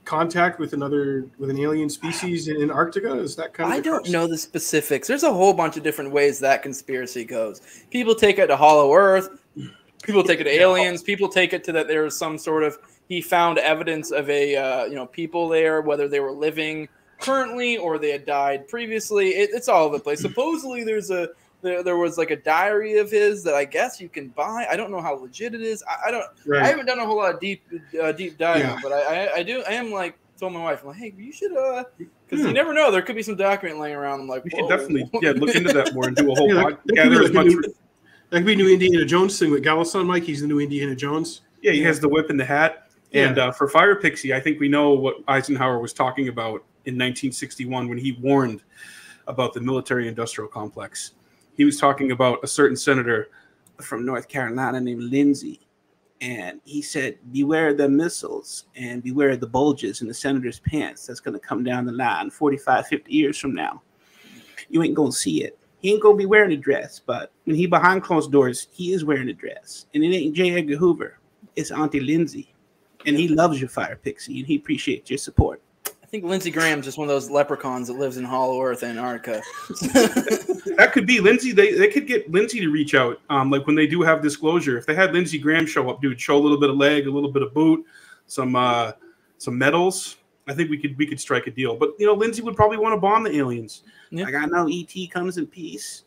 Speaker 3: contact with another with an alien species in Antarctica? Is that kind of?
Speaker 2: I don't
Speaker 3: crux?
Speaker 2: know the specifics. There's a whole bunch of different ways that conspiracy goes. People take it to Hollow Earth. People take it to aliens. People take it to that there was some sort of he found evidence of a uh, you know people there, whether they were living currently or they had died previously. It, it's all over the place. Supposedly, there's a there, there was like a diary of his that I guess you can buy. I don't know how legit it is. I, I don't.
Speaker 3: Right.
Speaker 2: I haven't done a whole lot of deep uh, deep diving,
Speaker 3: Yeah.
Speaker 2: but I, I I do. I am like told my wife, I'm like, hey, you should uh, because
Speaker 3: Yeah.
Speaker 2: you never know. There could be some document laying around. I'm like,
Speaker 1: We should definitely yeah look into that more and do a whole
Speaker 3: Yeah, that-
Speaker 1: pod-
Speaker 3: that
Speaker 1: gather as
Speaker 3: like
Speaker 1: much.
Speaker 3: new- That could be new Indiana Jones thing with Galison, Mike. He's the new Indiana Jones.
Speaker 1: Yeah, he has the whip and the hat. And uh, for Fire Pixie, I think we know what Eisenhower was talking about in 1961 when he warned about the military industrial complex. He was talking about a certain senator from North Carolina named Lindsay. And he said, Beware the missiles and beware the bulges in the senator's pants that's going to come down the line 45, 50 years from now. You ain't going to see it. He ain't going to be wearing a dress, but when he behind closed doors, he is wearing a dress. And it ain't J. Edgar Hoover it's Auntie Lindsay, and he loves your Fire Pixie, and he appreciates your support.
Speaker 2: I think Lindsey Graham's just one of those leprechauns that lives in Hollow Earth, Antarctica.
Speaker 1: That could be Lindsay. They, they could get Lindsay to reach out, um, like when they do have disclosure. If they had Lindsey Graham show up, dude, show a little bit of leg, a little bit of boot, some uh, some medals. I think we could we could strike a deal. But you know, Lindsay would probably want to bomb the aliens.
Speaker 2: Yeah.
Speaker 1: Like I know ET comes in peace.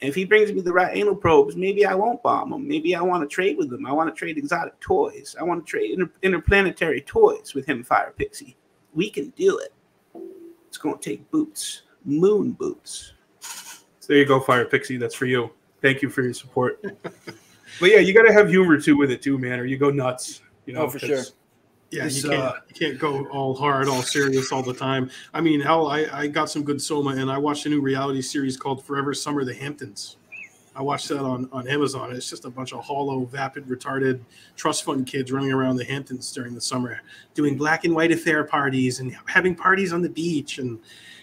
Speaker 1: And if he brings me the right anal probes, maybe I won't bomb him. Maybe I want to trade with him. I want to trade exotic toys. I want to trade inter- interplanetary toys with him, Fire Pixie. We can do it. It's going to take boots, moon boots. So there you go, Fire Pixie. That's for you. Thank you for your support. but yeah, you got to have humor too with it too, man, or you go nuts. You know,
Speaker 2: Oh, for
Speaker 1: 'cause-
Speaker 2: sure.
Speaker 3: Yeah, you can't
Speaker 1: uh,
Speaker 3: you can't go all hard, all serious all the time. I mean, hell, I, I got some good soma, and I watched a new reality series called Forever Summer the Hamptons. I watched that on, on Amazon. It's just a bunch of hollow, vapid, retarded trust fund kids running around the Hamptons during the summer, doing black and white affair parties and having parties on the beach, and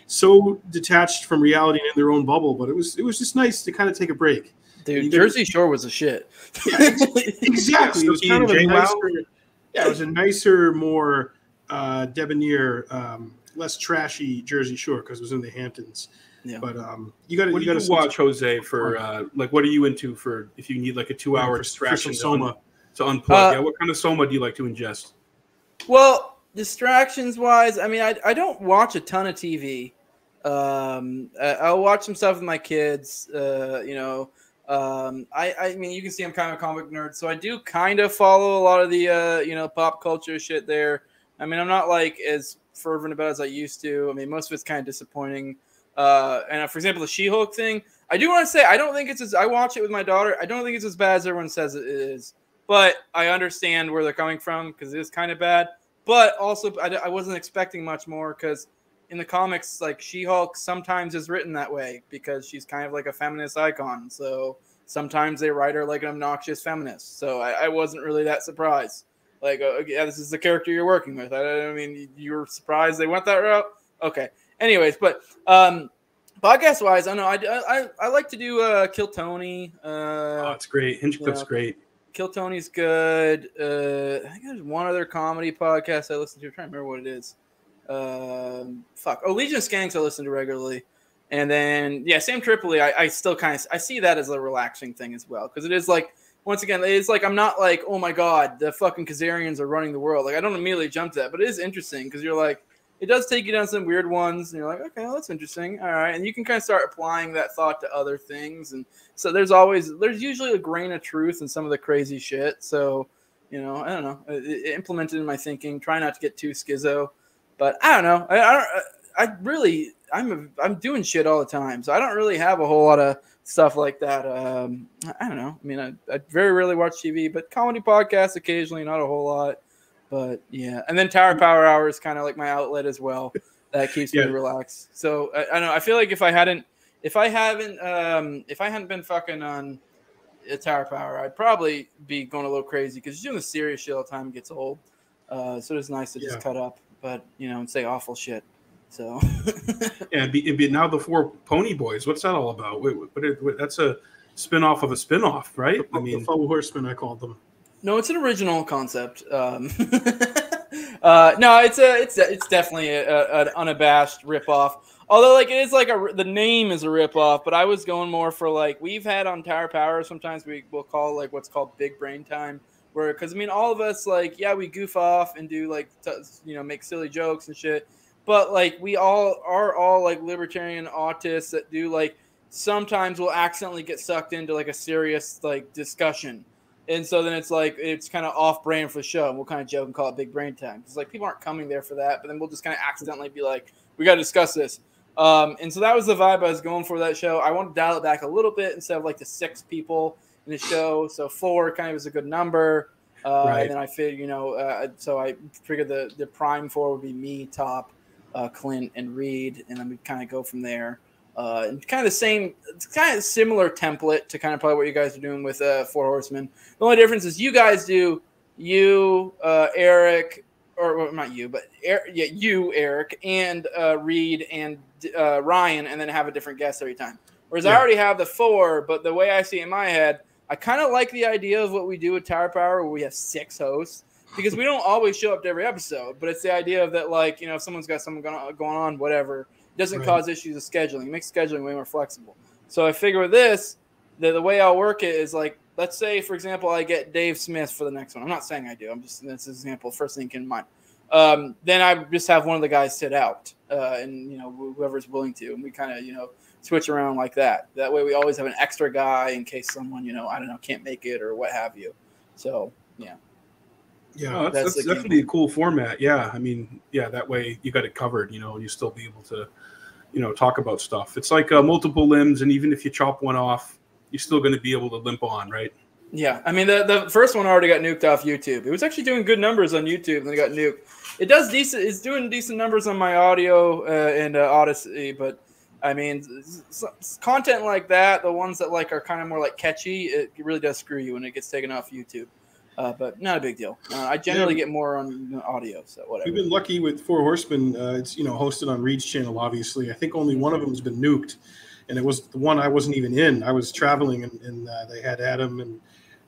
Speaker 3: so detached from reality and in their own bubble. But it was it was just nice to kind of take a break.
Speaker 2: Dude, Jersey Shore was a shit.
Speaker 3: Exactly. It was kind of a nicer, yeah, it was a nicer, more uh, debonair, um, less trashy Jersey Shore because it was in the Hamptons.
Speaker 2: Yeah.
Speaker 3: But um, you got to you
Speaker 1: you
Speaker 3: got to
Speaker 1: watch, Jose? For uh, like, what are you into for if you need like a two-hour
Speaker 3: for,
Speaker 1: distraction
Speaker 3: some
Speaker 1: to,
Speaker 3: soma.
Speaker 1: un- to unplug?
Speaker 2: Uh,
Speaker 1: yeah, what kind of soma do you like to ingest?
Speaker 2: Well, distractions wise, I mean, I, I don't watch a ton of TV. Um, I- I'll watch some stuff with my kids. Uh, you know, um, I I mean, you can see I'm kind of a comic nerd, so I do kind of follow a lot of the uh, you know pop culture shit there. I mean, I'm not like as fervent about it as I used to. I mean, most of it's kind of disappointing. Uh, and uh, for example, the She-Hulk thing, I do want to say I don't think it's as I watch it with my daughter. I don't think it's as bad as everyone says it is, but I understand where they're coming from because it is kind of bad. But also, I, I wasn't expecting much more because in the comics, like She-Hulk sometimes is written that way because she's kind of like a feminist icon. So sometimes they write her like an obnoxious feminist. So I, I wasn't really that surprised. Like, uh, yeah, this is the character you're working with. I, I mean, you were surprised they went that route. Okay. Anyways, but um, podcast wise, I know I, I I like to do uh, Kill Tony.
Speaker 1: oh,
Speaker 2: Uh,
Speaker 1: it's great. Hinchcliffe's
Speaker 2: yeah.
Speaker 1: great.
Speaker 2: Kill Tony's good. Uh, I think there's one other comedy podcast I listen to. I'm trying to remember what it is. Um, fuck. Oh, Legion of Skanks I listen to regularly. And then yeah, Sam Tripoli. I, I still kind of I see that as a relaxing thing as well because it is like once again it's like I'm not like oh my god the fucking Khazarians are running the world. Like I don't immediately jump to that, but it is interesting because you're like it does take you down some weird ones and you're like okay well, that's interesting. All right and you can kind of start applying that thought to other things and so there's always there's usually a grain of truth in some of the crazy shit so you know i don't know it, it implemented in my thinking try not to get too schizo but i don't know i, I don't i really i'm a, i'm doing shit all the time so i don't really have a whole lot of stuff like that um i don't know i mean i, I very rarely watch tv but comedy podcasts occasionally not a whole lot but yeah and then tower power hour is kind of like my outlet as well that keeps
Speaker 1: Yeah.
Speaker 2: me relaxed so I, I know i feel like if i hadn't if I haven't um if I hadn't been fucking on a tower power, I'd probably be going a little crazy because you're doing the serious shit all the time it gets old. Uh, so it's nice to just
Speaker 3: Yeah.
Speaker 2: cut up, but you know, and say awful shit. So
Speaker 1: Yeah, and be, and be now the four Pony Boys. What's that all about? Wait, what, what, what- that's a spin-off of a spin-off, right? I mean,
Speaker 3: the
Speaker 1: mean,
Speaker 3: Four Horsemen, I called them.
Speaker 2: No, it's an original concept. Um, uh, no, it's a it's a, it's definitely a, a, an unabashed ripoff. Although, like, it is like a the name is a ripoff, but I was going more for like we've had on Tower Power. Sometimes we will call like what's called big brain time, where because I mean all of us like yeah we goof off and do like t- you know make silly jokes and shit, but like we all are all like libertarian autists that do like sometimes we'll accidentally get sucked into like a serious like discussion. And so then it's like it's kind of off brand for the show. And we'll kind of joke and call it big brain time. It's like people aren't coming there for that, but then we'll just kind of accidentally be like, we got to discuss this. Um, and so that was the vibe I was going for that show. I want to dial it back a little bit instead of like the six people in the show. So four kind of is a good number. Uh,
Speaker 1: Right.
Speaker 2: And then I figured, you know, uh, so I figured the, the prime four would be me, Top, uh, Clint, and Reed. And then we kind of go from there. Uh, kind of the same, it's kind of similar template to kind of probably what you guys are doing with uh, Four Horsemen. The only difference is you guys do you, uh, Eric, or well, not you, but er, yeah, you, Eric, and uh, Reed and uh, Ryan, and then have a different guest every time. Whereas I already have the four, but the way I see it in my head, I kind of like the idea of what we do with Tower Power, where we have six hosts, because we don't always show up to every episode. But it's the idea of that, like, you know, if someone's got something going on, whatever, doesn't
Speaker 3: Right.
Speaker 2: cause issues of scheduling. It makes scheduling way more flexible. So I figure with this, the, the way I'll work it is like, let's say, for example, I get Dave Smith for the next one. I'm not saying I do. I'm just that's an example. First thing in mind. Um, then I just have one of the guys sit out, uh, and you know whoever's willing to, and we kind of you know switch around like that. That way, we always have an extra guy in case someone you know I don't know can't make it or what have you. So yeah,
Speaker 3: Yeah.
Speaker 1: Oh, that's,
Speaker 2: That's
Speaker 1: that's, definitely a cool format. Yeah, I mean, yeah, that way you got it covered, you know, and you still be able to, you know, talk about stuff. It's like uh, multiple limbs, and even if you chop one off, you're still going to be able to limp on, right?
Speaker 2: yeah. I mean the the first one already got nuked off YouTube. It was actually doing good numbers on YouTube, and it got nuked. It does decent. It's doing decent numbers on my audio uh, and uh, Odysee, but I mean, content like that, the ones that like are kind of more like catchy, it really does screw you when it gets taken off YouTube. Uh, but not a big deal. Uh, I generally get more on you know, audio, so whatever.
Speaker 3: We've been lucky with Four Horsemen. Uh, it's you know hosted on Reed's channel. Obviously, I think only one of them has been nuked, and it was the one I wasn't even in. I was traveling, and, and uh, they had Adam and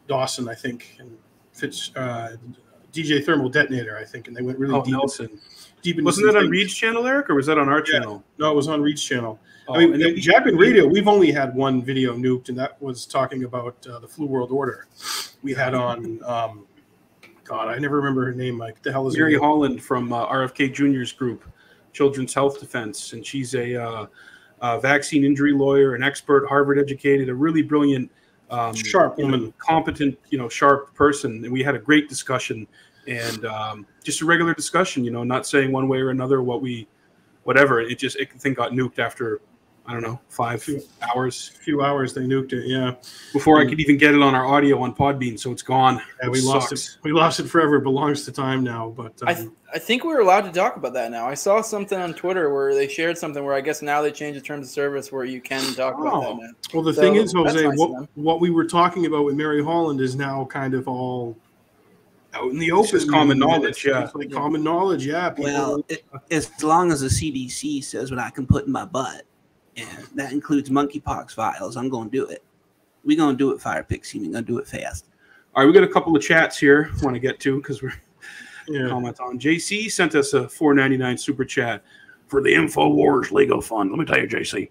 Speaker 3: Dawson, I think, and Fitz, uh, DJ Thermal Detonator, I think, and they went really
Speaker 1: Oh,
Speaker 3: deep.
Speaker 1: Nelson.
Speaker 3: Deep into
Speaker 1: Wasn't
Speaker 3: some
Speaker 1: that on. Reed's channel, Eric, or was that on our
Speaker 3: Yeah.
Speaker 1: channel?
Speaker 3: No, it was on Reed's channel.
Speaker 1: Oh,
Speaker 3: I mean,
Speaker 1: and then we-
Speaker 3: Jap and Radio, we've only had one video nuked, and that was talking about uh, the Flu World Order. We had on, um, God, I never remember her name. Like, the hell is
Speaker 1: Mary? Holland from uh, RFK Junior's group, Children's Health Defense, and she's a, uh, uh vaccine injury lawyer, an expert, Harvard educated, a really brilliant, um,
Speaker 3: Sharp woman.
Speaker 1: competent, you know, sharp person. And we had a great discussion, and um, just a regular discussion. You know, not saying one way or another what we, whatever. It just it thing got nuked after. I don't know, five hours
Speaker 3: few hours they nuked it. Yeah,
Speaker 1: before I could even get it on our audio on Podbean, so it's gone.
Speaker 3: yeah we
Speaker 1: Which
Speaker 3: lost it. We lost it forever. It belongs to time now. But um,
Speaker 2: I, th- I think we are allowed to talk about that now. I saw something on Twitter where they shared something where I guess now they changed the terms of service where you can talk about
Speaker 3: Oh.
Speaker 2: that now.
Speaker 3: well, the
Speaker 2: so
Speaker 3: thing is, Jose,
Speaker 2: nice
Speaker 3: what what we were talking about with Mary Holland is now kind of all
Speaker 1: Out in the open,
Speaker 3: just
Speaker 1: common knowledge. Yeah.
Speaker 3: it's like
Speaker 2: Yeah.
Speaker 3: common knowledge. Yeah, people.
Speaker 4: Well, it, as long as the CDC says what I can put in my butt, and that includes monkeypox vials, I'm going to do it. We're going to do it, Fire Pixie. We're going to do it fast.
Speaker 1: All right, we got a couple of chats here. Want to get to because we're
Speaker 3: yeah.
Speaker 1: comment on. JC sent us a 4.99 super chat for the Infowars Lego Fund. Let me tell you, JC,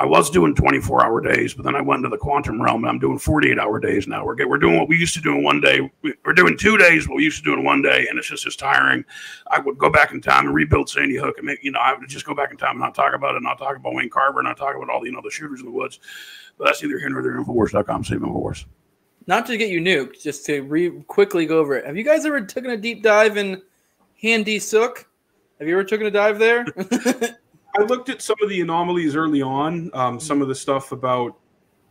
Speaker 1: I was doing 24 hour days, but then I went into the quantum realm and I'm doing 48 hour days now. We're we're doing what we used to do in one day. We- We're doing two days what we used to do in one day, and it's just as tiring. I would go back in time and rebuild Sandy Hook and make you know I would just go back in time and not talk about it, not talk about Wayne Carver, and not talk about all the you know the shooters in the woods. But that's neither here nor there. Infowars.com. Save Infowars.
Speaker 2: Not to get you nuked, just to re- quickly go over it. Have you guys ever taken a deep dive in Handy Sook? Have you ever taken a dive there?
Speaker 1: I looked at some of the anomalies early on. Um, some of the stuff about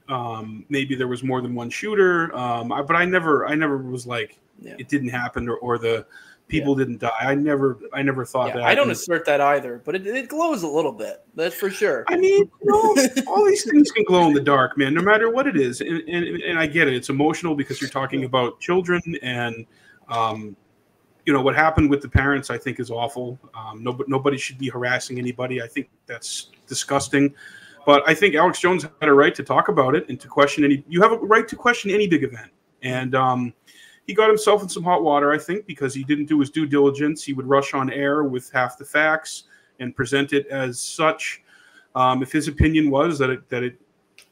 Speaker 1: um, maybe there was more than one shooter, um, I, but I never, I never was like
Speaker 2: Yeah.
Speaker 1: it didn't happen or, or the people didn't die. I never, I never thought
Speaker 2: Yeah,
Speaker 1: that.
Speaker 2: I don't assert that either, but it, it glows a little bit. That's for sure.
Speaker 1: I mean, you know, all these things can glow in the dark, man. No matter what it is, and, and and I get it. It's emotional because you're talking about children, and um, you know what happened with the parents. I think is awful. Um, nobody, nobody should be harassing anybody. I think that's disgusting. But I think Alex Jones had a right to talk about it and to question any. You have a right to question any big event, and um, he got himself in some hot water. I think because he didn't do his due diligence. He would rush on air with half the facts and present it as such. Um, if his opinion was that it that it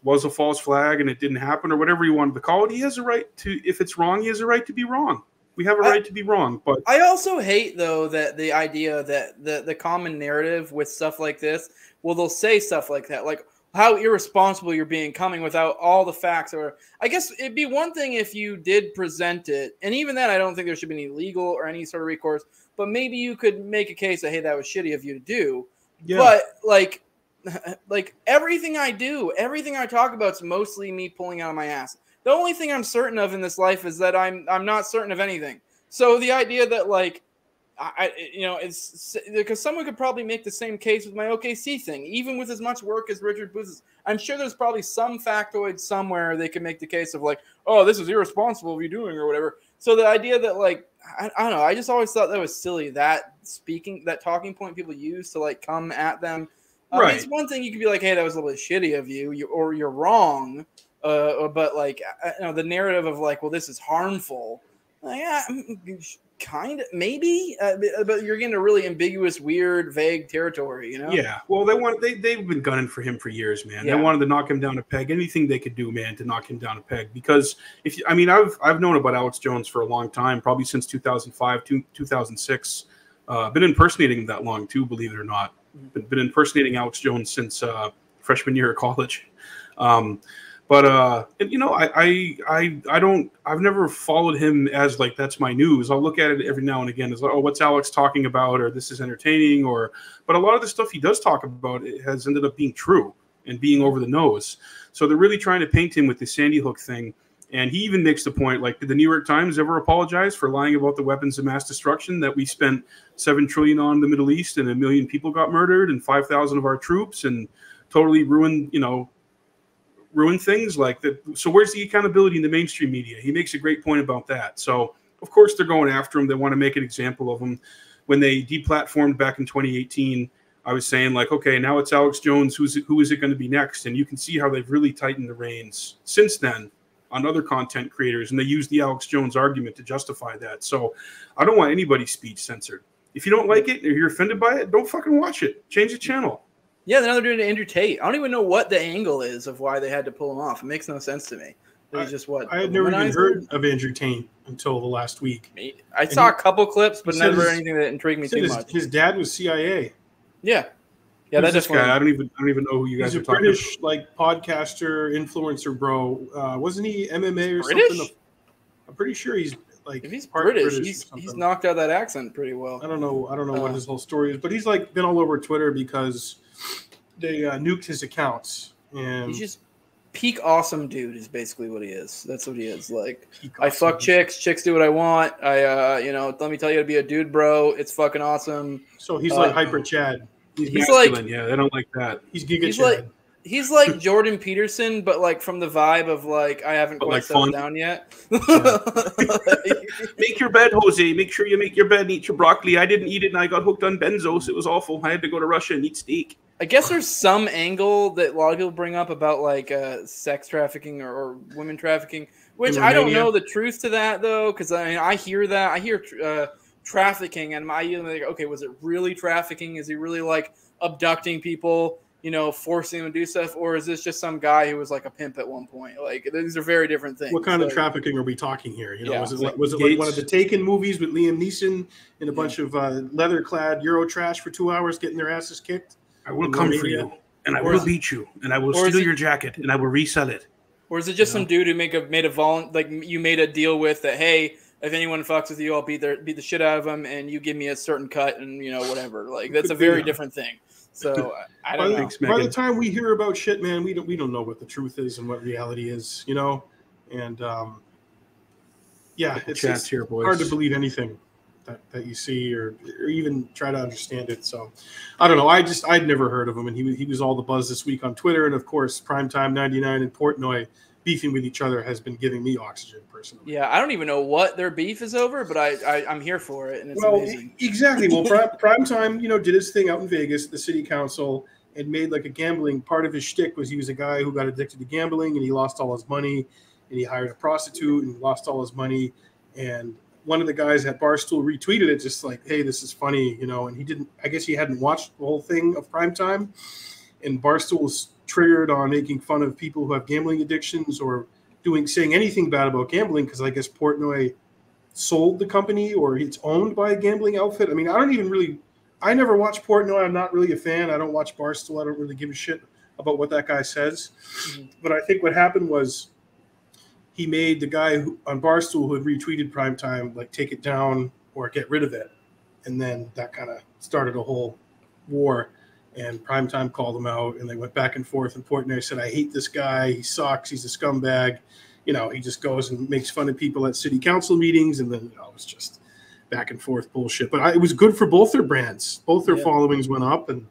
Speaker 1: was a false flag and it didn't happen or whatever you wanted to call it, he has a right to. If it's wrong, he has a right to be wrong. We have a right to be wrong, but
Speaker 2: I also hate though that the idea that the the common narrative with stuff like this, well, they'll say stuff like that, like how irresponsible you're being coming without all the facts or i guess it'd be one thing if you did present it and even then i don't think there should be any legal or any sort of recourse but maybe you could make a case that hey that was shitty of you to do
Speaker 3: Yeah.
Speaker 2: but like like everything i do everything i talk about is mostly me pulling out of my ass the only thing i'm certain of in this life is that i'm i'm not certain of anything so the idea that like I, you know, it's because someone could probably make the same case with my OKC thing, even with as much work as Richard Booth's. I'm sure there's probably some factoid somewhere they can make the case of like, oh, this is irresponsible of you doing or whatever. So the idea that like, I, I don't know, I just always thought that was silly. That speaking, that talking point people use to like come at them. Um,
Speaker 1: Right.
Speaker 2: It's one thing you could be like, hey, that was a little bit shitty of you, you or you're wrong. Uh, but like, you know, the narrative of like, well, this is harmful. Like, yeah, mm, kind of, maybe, uh, but- you're getting a really ambiguous, weird, vague territory. You know?
Speaker 1: Yeah, well, they want they they've been gunning for him for years, man.
Speaker 2: Yeah.
Speaker 1: They wanted to knock him down a peg. Anything they could do, man, to knock him down a peg. Because if you, I mean, I've I've known about Alex Jones for a long time, probably since 2005, two, 2006. Uh, been impersonating him that long too, believe it or not. Been, been impersonating Alex Jones since uh, freshman year of college. Um, but uh, and, you know, I, I I I don't I've never followed him as like that's my news. I'll look at it every now and again as like, oh, what's Alex talking about, or this is entertaining, or but a lot of the stuff he does talk about it has ended up being true and being over the nose. So they're really trying to paint him with the Sandy Hook thing. And he even makes the point like, did the New York Times ever apologize for lying about the weapons of mass destruction that we spent seven trillion on in the Middle East and a million people got murdered and five thousand of our troops and totally ruined, you know, ruin things like that. So where's the accountability in the mainstream media? He makes a great point about that. So of course they're going after him. They want to make an example of him. When they deplatformed back in 2018, I was saying like, okay, now it's Alex Jones. Who's it, who is it going to be next? And you can see how they've really tightened the reins since then on other content creators, and they use the Alex Jones argument to justify that. So I don't want anybody's speech censored. If you don't like it or you're offended by it, don't fucking watch it. Change the channel.
Speaker 2: Yeah, now they're doing Andrew Tate. I don't even know what the angle is of why they had to pull him off. It makes no sense to me. It was just what
Speaker 3: I had never even heard of Andrew Tate until the last week.
Speaker 2: I saw a couple clips, but never
Speaker 3: his-
Speaker 2: anything that intrigued me too
Speaker 3: his,
Speaker 2: much.
Speaker 3: his dad was CIA.
Speaker 2: Yeah, yeah,
Speaker 1: Who's
Speaker 2: that
Speaker 1: this
Speaker 2: just
Speaker 1: guy. I don't even I don't even know who you guys
Speaker 3: He's a
Speaker 1: are talking
Speaker 3: British like podcaster, influencer, bro. Uh, wasn't he MMA or
Speaker 2: British?
Speaker 3: something? I'm pretty sure he's like
Speaker 2: If he's British,
Speaker 3: or
Speaker 2: he's he's knocked out that accent pretty well.
Speaker 3: I don't know. I don't know what
Speaker 2: Uh.
Speaker 3: his whole story is, but he's like been all over Twitter because they uh, nuked his accounts and
Speaker 2: He's just peak awesome dude is basically what he is. That's what he is. Like
Speaker 3: he
Speaker 2: I
Speaker 3: cost
Speaker 2: fuck chicks, chicks do what I want. I uh you know, let me tell you to be a dude, bro. It's fucking awesome.
Speaker 3: So he's
Speaker 2: Uh,
Speaker 3: like hyper Chad.
Speaker 1: He's,
Speaker 2: He's
Speaker 1: masculine. yeah, they don't like that.
Speaker 3: He's Giga
Speaker 2: he's
Speaker 3: Chad.
Speaker 2: like- He's like Jordan Peterson, but like from the vibe of like I haven't
Speaker 1: But,
Speaker 2: quite
Speaker 1: like,
Speaker 2: settled
Speaker 1: fun.
Speaker 2: down yet.
Speaker 1: Make your bed, Jose. Make sure you make your bed and eat your broccoli. I didn't eat it and I got hooked on benzos. It was awful. I had to go to Russia and eat steak.
Speaker 2: I guess there's some angle that a lot of people bring up about like uh, sex trafficking or, or women trafficking, which I don't know the truth to that though, because I mean I hear that I hear uh, trafficking and I like okay was it really trafficking? Is he really like abducting people? You know, forcing them to do stuff, or is this just some guy who was like a pimp at one point? Like these are very different things.
Speaker 3: What kind of trafficking are we talking here? You know,
Speaker 2: Yeah.
Speaker 3: was it like, was it like one of the
Speaker 1: Gates.
Speaker 3: Taken movies with Liam Neeson and a bunch of uh, leather-clad Euro trash for two hours getting their asses kicked?
Speaker 1: I will come for you and I
Speaker 2: Or
Speaker 1: will
Speaker 2: is-
Speaker 1: beat you and I will
Speaker 2: or is
Speaker 1: steal
Speaker 2: it-
Speaker 1: your jacket and I will resell it.
Speaker 2: Or is it just
Speaker 1: You
Speaker 2: some dude who make a made a vol like you made a deal with that? Hey, if anyone fucks with you, I'll beat their beat the shit out of them, and you give me a certain cut, and you know whatever. Like that's a very
Speaker 3: yeah.
Speaker 2: different thing. So I don't
Speaker 3: the,
Speaker 2: know.
Speaker 1: Thanks,
Speaker 3: by the time we hear about shit, man, we don't we don't know what the truth is and what reality is, you know. And um, yeah, it's,
Speaker 1: chats
Speaker 3: it's
Speaker 1: here, boys.
Speaker 3: hard to believe anything that, that you see or, or even try to understand it. So I don't know. I just I'd never heard of him, and he was- he was all the buzz this week on Twitter, and of course, Primetime ninety nine and Portnoy beefing with each other has been giving me oxygen personally.
Speaker 2: Yeah, I don't even know what their beef is over, but I, I I'm here for it, and it's
Speaker 3: well,
Speaker 2: amazing.
Speaker 3: exactly. Well, prime, prime time, you know, did his thing out in Vegas, the city council, and made like a gambling part of his shtick was he was a guy who got addicted to gambling and he lost all his money, and he hired a prostitute and lost all his money, and one of the guys at Barstool retweeted it, just like, "Hey, this is funny," you know, and he didn't. I guess he hadn't watched the whole thing of prime time, and Barstool was triggered on making fun of people who have gambling addictions or doing saying anything bad about gambling because I guess Portnoy sold the company or it's owned by a gambling outfit. I mean, I don't even really, I never watch Portnoy. I'm not really a fan. I don't watch Barstool. I don't really give a shit about what that guy says.
Speaker 2: Mhm.
Speaker 3: But I think what happened was he made the guy who, on Barstool who had retweeted primetime like take it down or get rid of it, and then that kind of started a whole war. And primetime called him out, and they went back and forth. And Portnoy said, "I hate this guy. He sucks. He's a scumbag." You know, he just goes and makes fun of people at city council meetings, and then you know, it was just back and forth bullshit. But I, it was good for both their brands. Both their
Speaker 2: Yeah.
Speaker 3: followings went up, and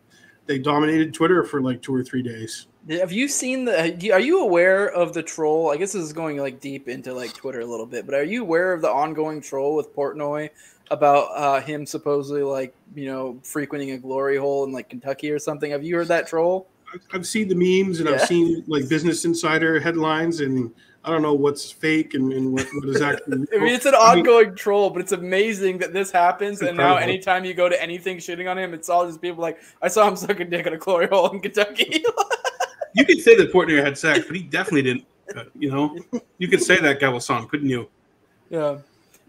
Speaker 3: they dominated Twitter for like two or three days.
Speaker 2: Have you seen the? Are you aware of the troll? I guess this is going like deep into like Twitter a little bit, but are you aware of the ongoing troll with Portnoy about uh, him supposedly like you know frequenting a glory hole in like Kentucky or something? Have you heard that troll?
Speaker 3: I've- seen the memes and
Speaker 2: Yeah.
Speaker 3: I've seen like Business Insider headlines, and I don't know what's fake and, and what, what is actually.
Speaker 2: I mean, it's an
Speaker 3: I mean,
Speaker 2: ongoing troll, but it's amazing that this happens. And now, anytime you go to anything shitting on him, it's all just people like, "I saw him sucking dick in a glory hole in Kentucky."
Speaker 1: You could say that Portnoy had sex, but he definitely didn't. uh, you know, you could say that, Galasan, couldn't you?
Speaker 2: yeah,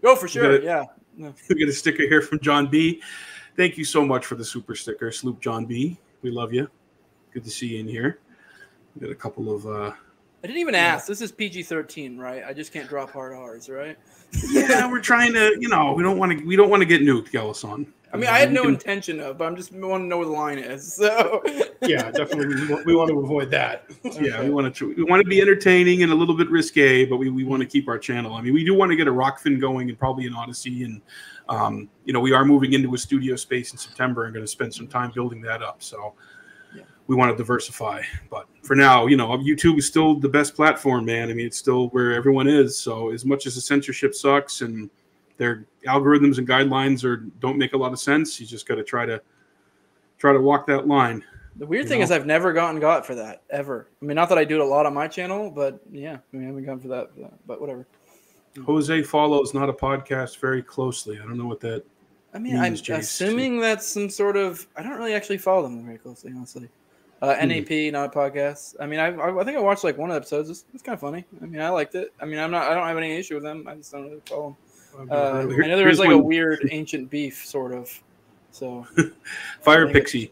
Speaker 2: Oh, for sure.
Speaker 1: it.
Speaker 2: Yeah,
Speaker 1: We get a sticker here from John B. Thank you so much for the super sticker, Sloop John B. We love you. Good to see you in here. We got a couple of uh
Speaker 2: I didn't even ask. This is PG thirteen, right? I just can't drop hard R's, right?
Speaker 1: yeah, we're trying to, you know, we don't want to we don't want to get nuked, Galasan.
Speaker 2: I mean, I had no
Speaker 1: can-
Speaker 2: intention of, but I'm just want to know where the line is. So
Speaker 3: yeah, definitely. We, want- we want to avoid that.
Speaker 1: yeah, we want to we want to be entertaining and a little bit risque, but we, we want to keep our channel. I mean, we do want to get a Rokfin going and probably an Odysee, and um, you know, we are moving into a studio space in September and going to spend some time building that up. So
Speaker 2: Yeah.
Speaker 1: we want to diversify, but for now, you know, YouTube is still the best platform, man. I mean, it's still where everyone is. So as much as the censorship sucks and their algorithms and guidelines are don't make a lot of sense, you just got to try to try to walk that line.
Speaker 2: the weird thing
Speaker 1: know?
Speaker 2: is, I've never gotten got for that ever. I mean, not that I do it a lot on my channel, but yeah, I mean, I haven't gotten for that, for that. But whatever.
Speaker 1: Jose follows not a podcast very closely. I don't know what that.
Speaker 2: I mean, I'm
Speaker 1: Jace,
Speaker 2: assuming that's some sort of. I don't really actually follow them very closely, honestly. Uh,
Speaker 1: Hmm.
Speaker 2: NAP, not a podcast. I mean, I, I I think I watched like one of the episodes. It's, it's kind of funny. I mean, I liked it. I mean, I'm not. I don't have any issue with them. I just don't really follow them. Uh,
Speaker 3: it.
Speaker 1: Here-
Speaker 2: I know there was like a weird ancient beef, sort of. So
Speaker 1: Fire Pixie.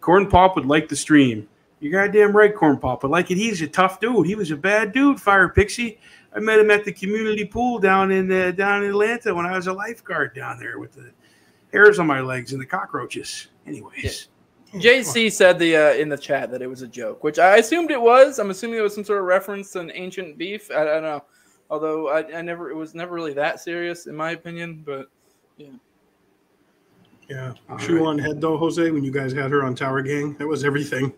Speaker 1: Corn Pop would like the stream. You're goddamn right, Corn Pop. But like it, he's a tough dude. He was a bad dude, Fire Pixie. I met him at the community pool down in uh, down in Atlanta when I was a lifeguard down there with the hairs on my legs and the cockroaches. Anyways,
Speaker 2: JC said the uh, in the chat that it was a joke, which I assumed it was. I'm assuming it was some sort of reference to an ancient beef. I, I don't know. Although I, I never, it was never really that serious in my opinion. But
Speaker 3: Yeah,
Speaker 1: All
Speaker 3: shoe
Speaker 1: right.
Speaker 3: on head though, Jose. When you guys had her on Tower Gang, that was everything.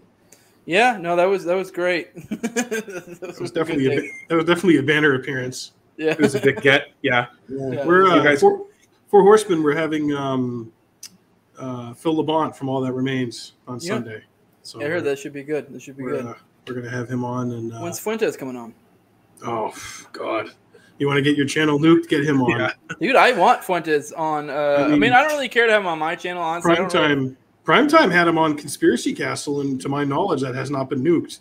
Speaker 2: yeah, no, that was that was great. that
Speaker 3: That was definitely a, that was definitely a banner appearance.
Speaker 2: yeah.
Speaker 1: it was a big get. Yeah,
Speaker 2: Yeah.
Speaker 3: We're uh,
Speaker 1: guys-
Speaker 3: four, four horsemen. We're having um, uh, Phil Labonte from All That Remains on
Speaker 2: Yeah.
Speaker 3: Sunday. So
Speaker 2: I heard that should be good. That should be
Speaker 3: we're,
Speaker 2: good.
Speaker 3: uh, we're gonna have him on, and uh,
Speaker 2: When's Fuentes coming on?
Speaker 3: Oh god, you want to get your channel nuked? Get him on.
Speaker 1: Yeah.
Speaker 2: Dude, I want Fuentes on. Uh, I, mean,
Speaker 3: mean-
Speaker 2: I don't really care to have him on my channel. Honestly,
Speaker 3: Prime
Speaker 2: don't really-
Speaker 3: time. Prime time had him on Conspiracy Castle, and to my knowledge, that has not been nuked.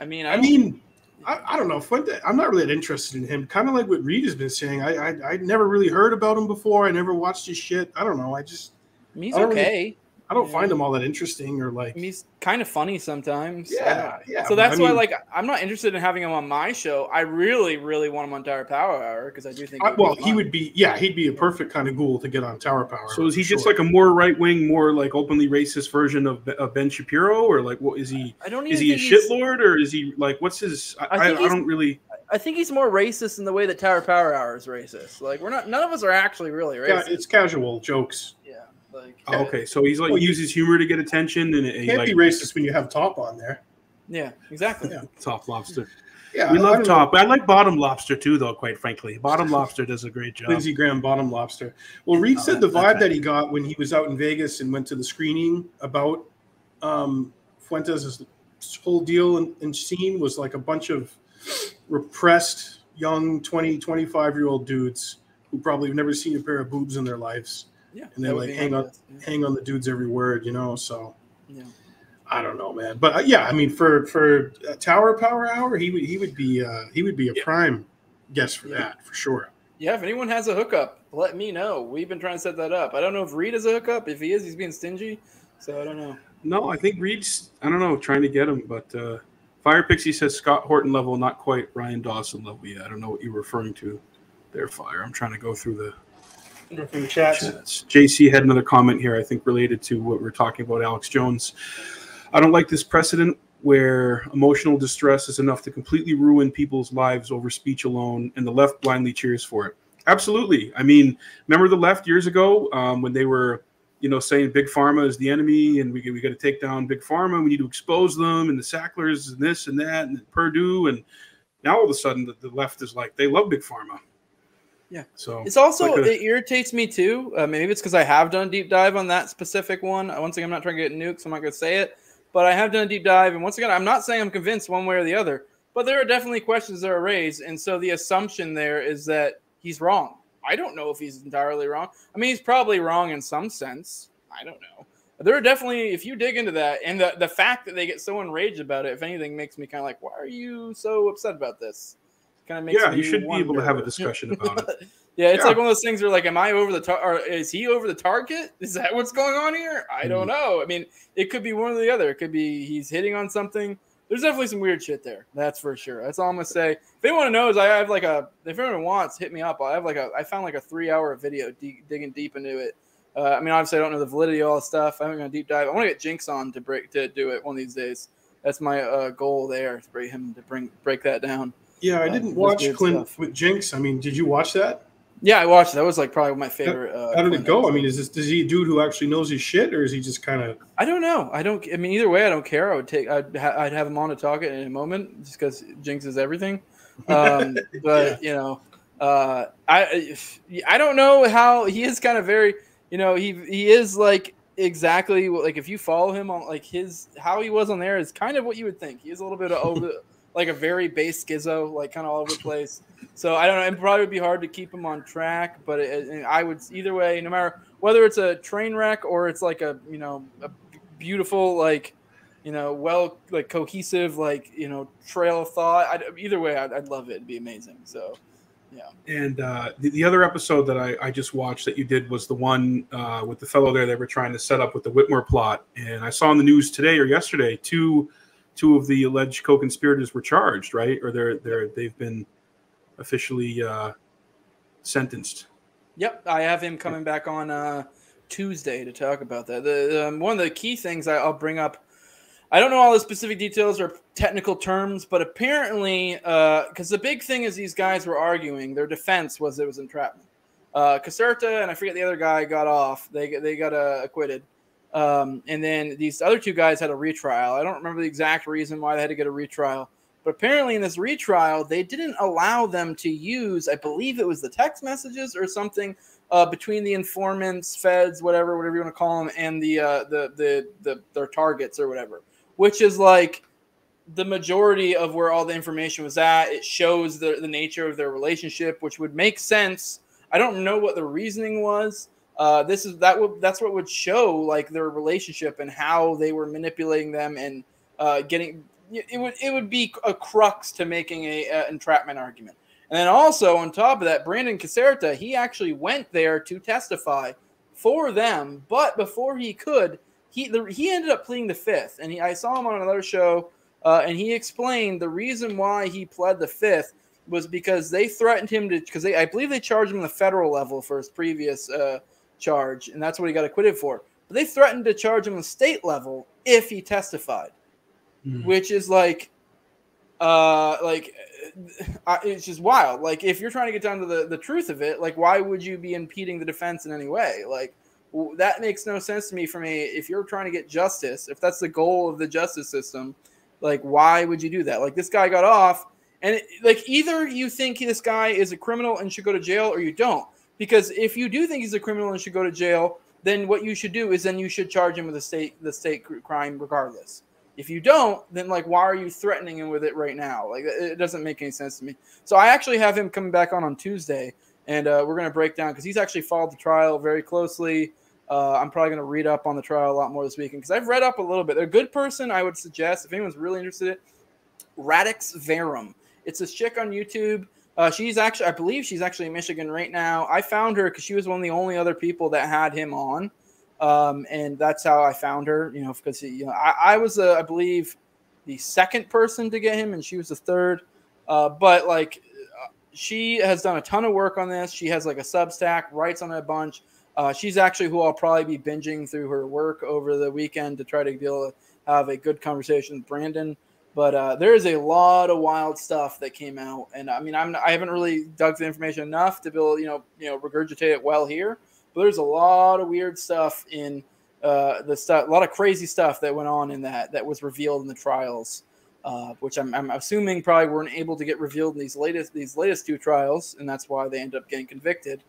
Speaker 2: I mean, I,
Speaker 3: I mean, I, I don't know. Fuente, I'm not really that interested in him. Kind of like what Reed has been saying. I, I I never really heard about him before. I never watched his shit. I don't know. I just
Speaker 2: I he's
Speaker 3: I don't really-
Speaker 2: okay.
Speaker 3: I don't
Speaker 2: Yeah.
Speaker 3: find him all that interesting or like.
Speaker 2: He's kind of funny sometimes.
Speaker 3: Yeah, yeah,
Speaker 2: So
Speaker 3: but I
Speaker 2: that's why, like, I'm not interested in having him on my show. I really, really want him on Tower Power Hour because I do think.
Speaker 3: I, well, he would be. Yeah, he'd be a perfect kind of ghoul to get on Tower Power.
Speaker 1: So is he
Speaker 3: for
Speaker 1: just
Speaker 3: sure.
Speaker 1: like a more right wing, more like openly racist version of, of Ben Shapiro, or like what is he?
Speaker 2: I don't even
Speaker 1: Is he a
Speaker 2: think he's-
Speaker 1: shitlord, or is he like what's his? I,
Speaker 2: I
Speaker 1: I, I don't really.
Speaker 2: I think he's more racist in the way that Tower Power Hour is racist. Like, we're not. None of us are actually really
Speaker 3: Yeah,
Speaker 2: racist.
Speaker 3: it's casual jokes.
Speaker 2: Yeah, like.
Speaker 1: Oh, okay, so he's like
Speaker 3: Well,
Speaker 1: uses humor to get attention, and he
Speaker 3: Can't
Speaker 1: like
Speaker 3: be racist when you have top on there.
Speaker 2: Yeah, exactly.
Speaker 3: Yeah.
Speaker 1: top lobster.
Speaker 3: Yeah,
Speaker 1: we
Speaker 3: I
Speaker 1: love
Speaker 3: don't
Speaker 1: top. I like bottom lobster too, though. Quite frankly, bottom lobster does a great job.
Speaker 3: Lindsey Graham bottom lobster. Well, Reed
Speaker 1: Oh,
Speaker 3: said the vibe
Speaker 1: that-
Speaker 3: that he got when he was out in Vegas and went to the screening about um, Fuentes' whole deal and, and scene was like a bunch of repressed young 20, 25 year old dudes who probably have never seen a pair of boobs in their lives
Speaker 2: Yeah,
Speaker 3: And they,
Speaker 2: that would
Speaker 3: like, hang on-
Speaker 2: Yeah.
Speaker 3: hang on the dude's every word, you know. So
Speaker 2: Yeah.
Speaker 3: I don't know, man. But uh, yeah, I mean, for for uh, Tower Power Hour, he would he would be uh, he would be a
Speaker 1: Yeah.
Speaker 3: prime guest for
Speaker 2: Yeah.
Speaker 3: that for sure.
Speaker 2: Yeah, if anyone has a hookup, let me know. We've been trying to set that up. I don't know if Reed has a hookup. If he is, he's being stingy. So I don't know.
Speaker 1: No, I think Reed's. I don't know, trying to get him, but uh, Fire Pixie says Scott Horton level, not quite Ryan Dawson level yet. I don't know what you're referring to there, Fire. I'm trying to go through the
Speaker 3: Chats.
Speaker 1: JC had another comment here, I think, related to what we are talking about, Alex Jones. I don't like this precedent where emotional distress is enough to completely ruin people's lives over speech alone, and the left blindly cheers for it. Absolutely. I mean, remember the left years ago um, when they were, you know, saying big pharma is the enemy, and we we got to take down big pharma. We need to expose them, and the Sacklers, and this and that, and Purdue, and now all of a sudden the, the left is like they love big pharma.
Speaker 2: Yeah.
Speaker 1: So
Speaker 2: It's also it irritates me too. Uh, maybe it's because I have done a deep dive on that specific one. Uh, Once again, I'm not trying to get nuked, so I'm not going to say it. But I have done a deep dive, and once again, I'm not saying I'm convinced one way or the other. But there are definitely questions that are raised, and so the assumption there is that he's wrong. I don't know if he's entirely wrong. I mean, he's probably wrong in some sense. I don't know. There are definitely, if you dig into that, and the the fact that they get so enraged about it, if anything, makes me kind of like, why are you so upset about this? Kind of makes
Speaker 1: yeah, you should be able to have a discussion about it.
Speaker 2: Yeah, it's
Speaker 1: Yeah.
Speaker 2: like one of those things where like, am I over the tar- or is he over the target? Is that what's going on here? I don't know. I mean, it could be one or the other. It could be he's hitting on something. There's definitely some weird shit there. That's for sure. That's all I'm gonna say. If anyone knows, I have like a. If anyone wants, hit me up. I have like a. I found like a three hour video de- digging deep into it. Uh, I mean, obviously, I don't know the validity of all this stuff. I haven't gone deep dive. I want to get Jinx on to break to do it one of these days. That's my uh, goal there to bring him to bring break that down.
Speaker 3: Yeah, I didn't watch Clint
Speaker 2: stuff.
Speaker 3: with Jinx. I mean, did you watch that?
Speaker 2: Yeah, I watched. it. That was like probably my favorite. Uh,
Speaker 3: How did it
Speaker 2: Clint
Speaker 3: go? I mean, is this does he a dude who actually knows his shit, or is he just kind of?
Speaker 2: I don't know. I don't. I mean, either way, I don't care. I would take. I'd, ha- I'd have him on to talk it in a moment, just because Jinx is everything. Um, but you know, uh, I I don't know how he is. Kind of very. You know, he he is like exactly what- like if you follow him on like his how he was on there is kind of what you would think. He is a little bit of over like a very base schizo, like kind of all over the place. So I don't know. It probably would be hard to keep him on track, but it, I would either way, no matter whether it's a train wreck or it's like a you know a beautiful like you know well like cohesive like you know trail of thought. I'd, either way, I'd, I'd love it. It'd be amazing. So Yeah.
Speaker 1: And uh, the, the other episode that I, I just watched that you did was the one uh, with the fellow there that were trying to set up with the Whitmer plot. And I saw in the news today or yesterday, two two of the alleged co-conspirators were charged, right? Or they're they're they've been officially uh, sentenced.
Speaker 2: Yep, I have him coming back on uh, Tuesday to talk about that. The um, one of the key things I, I'll bring up. I don't know all the specific details or technical terms, but apparently, because the big thing is these guys were arguing. Their defense was it was entrapment. Uh, Caserta and I forget the other guy got off. They they got uh, acquitted. Um, and then these other two guys had a retrial. I don't remember the exact reason why they had to get a retrial, but apparently in this retrial, they didn't allow them to use, I believe it was the text messages or something uh, between the informants, feds, whatever, whatever you want to call them, and the uh, the, the the their targets or whatever, which is like the majority of where all the information was at. It shows the, the nature of their relationship, which would make sense. I don't know what the reasoning was. Uh, this is that would that's what would show like their relationship and how they were manipulating them and uh, getting it would it would be a crux to making a, a entrapment argument. And then also on top of that, Brandon Caserta, he actually went there to testify for them, but before he could, he the, he ended up pleading the fifth. And he, I saw him on another show, uh, and he explained the reason why he pled the fifth was because they threatened him to because they I believe they charged him the federal level for his previous uh, charge, and that's what he got acquitted for. But they threatened to charge him on state level if he testified,
Speaker 1: Hmm.
Speaker 2: which is like, uh, like uh, it's just wild. Like if you're trying to get down to the the truth of it, like why would you be impeding the defense in any way? Like that makes no sense to me. For me, if you're trying to get justice, if that's the goal of the justice system, like why would you do that? Like this guy got off, and it, like either you think this guy is a criminal and should go to jail, or you don't. Because if you do think he's a criminal and should go to jail, then what you should do is then you should charge him with a state the state crime regardless. If you don't, then like why are you threatening him with it right now? Like it doesn't make any sense to me. So I actually have him coming back on on Tuesday, and uh, we're gonna break down because he's actually followed the trial very closely. Uh, I'm probably gonna read up on the trial a lot more this weekend because I've read up a little bit. They're A good person I would suggest if anyone's really interested in Radix Verum. It's this chick on YouTube. Uh, she's actually, I believe she's actually in Michigan right now. I found her because she was one of the only other people that had him on. um, and that's how I found her. You know, because you know I, I was uh, I believe the second person to get him, and she was the third. Uh, but like she has done a ton of work on this. She has like a Substack, writes on a bunch. Uh, she's actually who I'll probably be binging through her work over the weekend to try to be able to have a good conversation with Brandon. But uh, there is a lot of wild stuff that came out, and I mean, I'm I haven't really dug the information enough to able, you know, you know, regurgitate it well here. But there's a lot of weird stuff in uh, the stuff, a lot of crazy stuff that went on in that that was revealed in the trials uh, which I'm, I'm, assuming probably weren't able to get revealed in these latest these latest two trials, and that's why they end up getting convicted.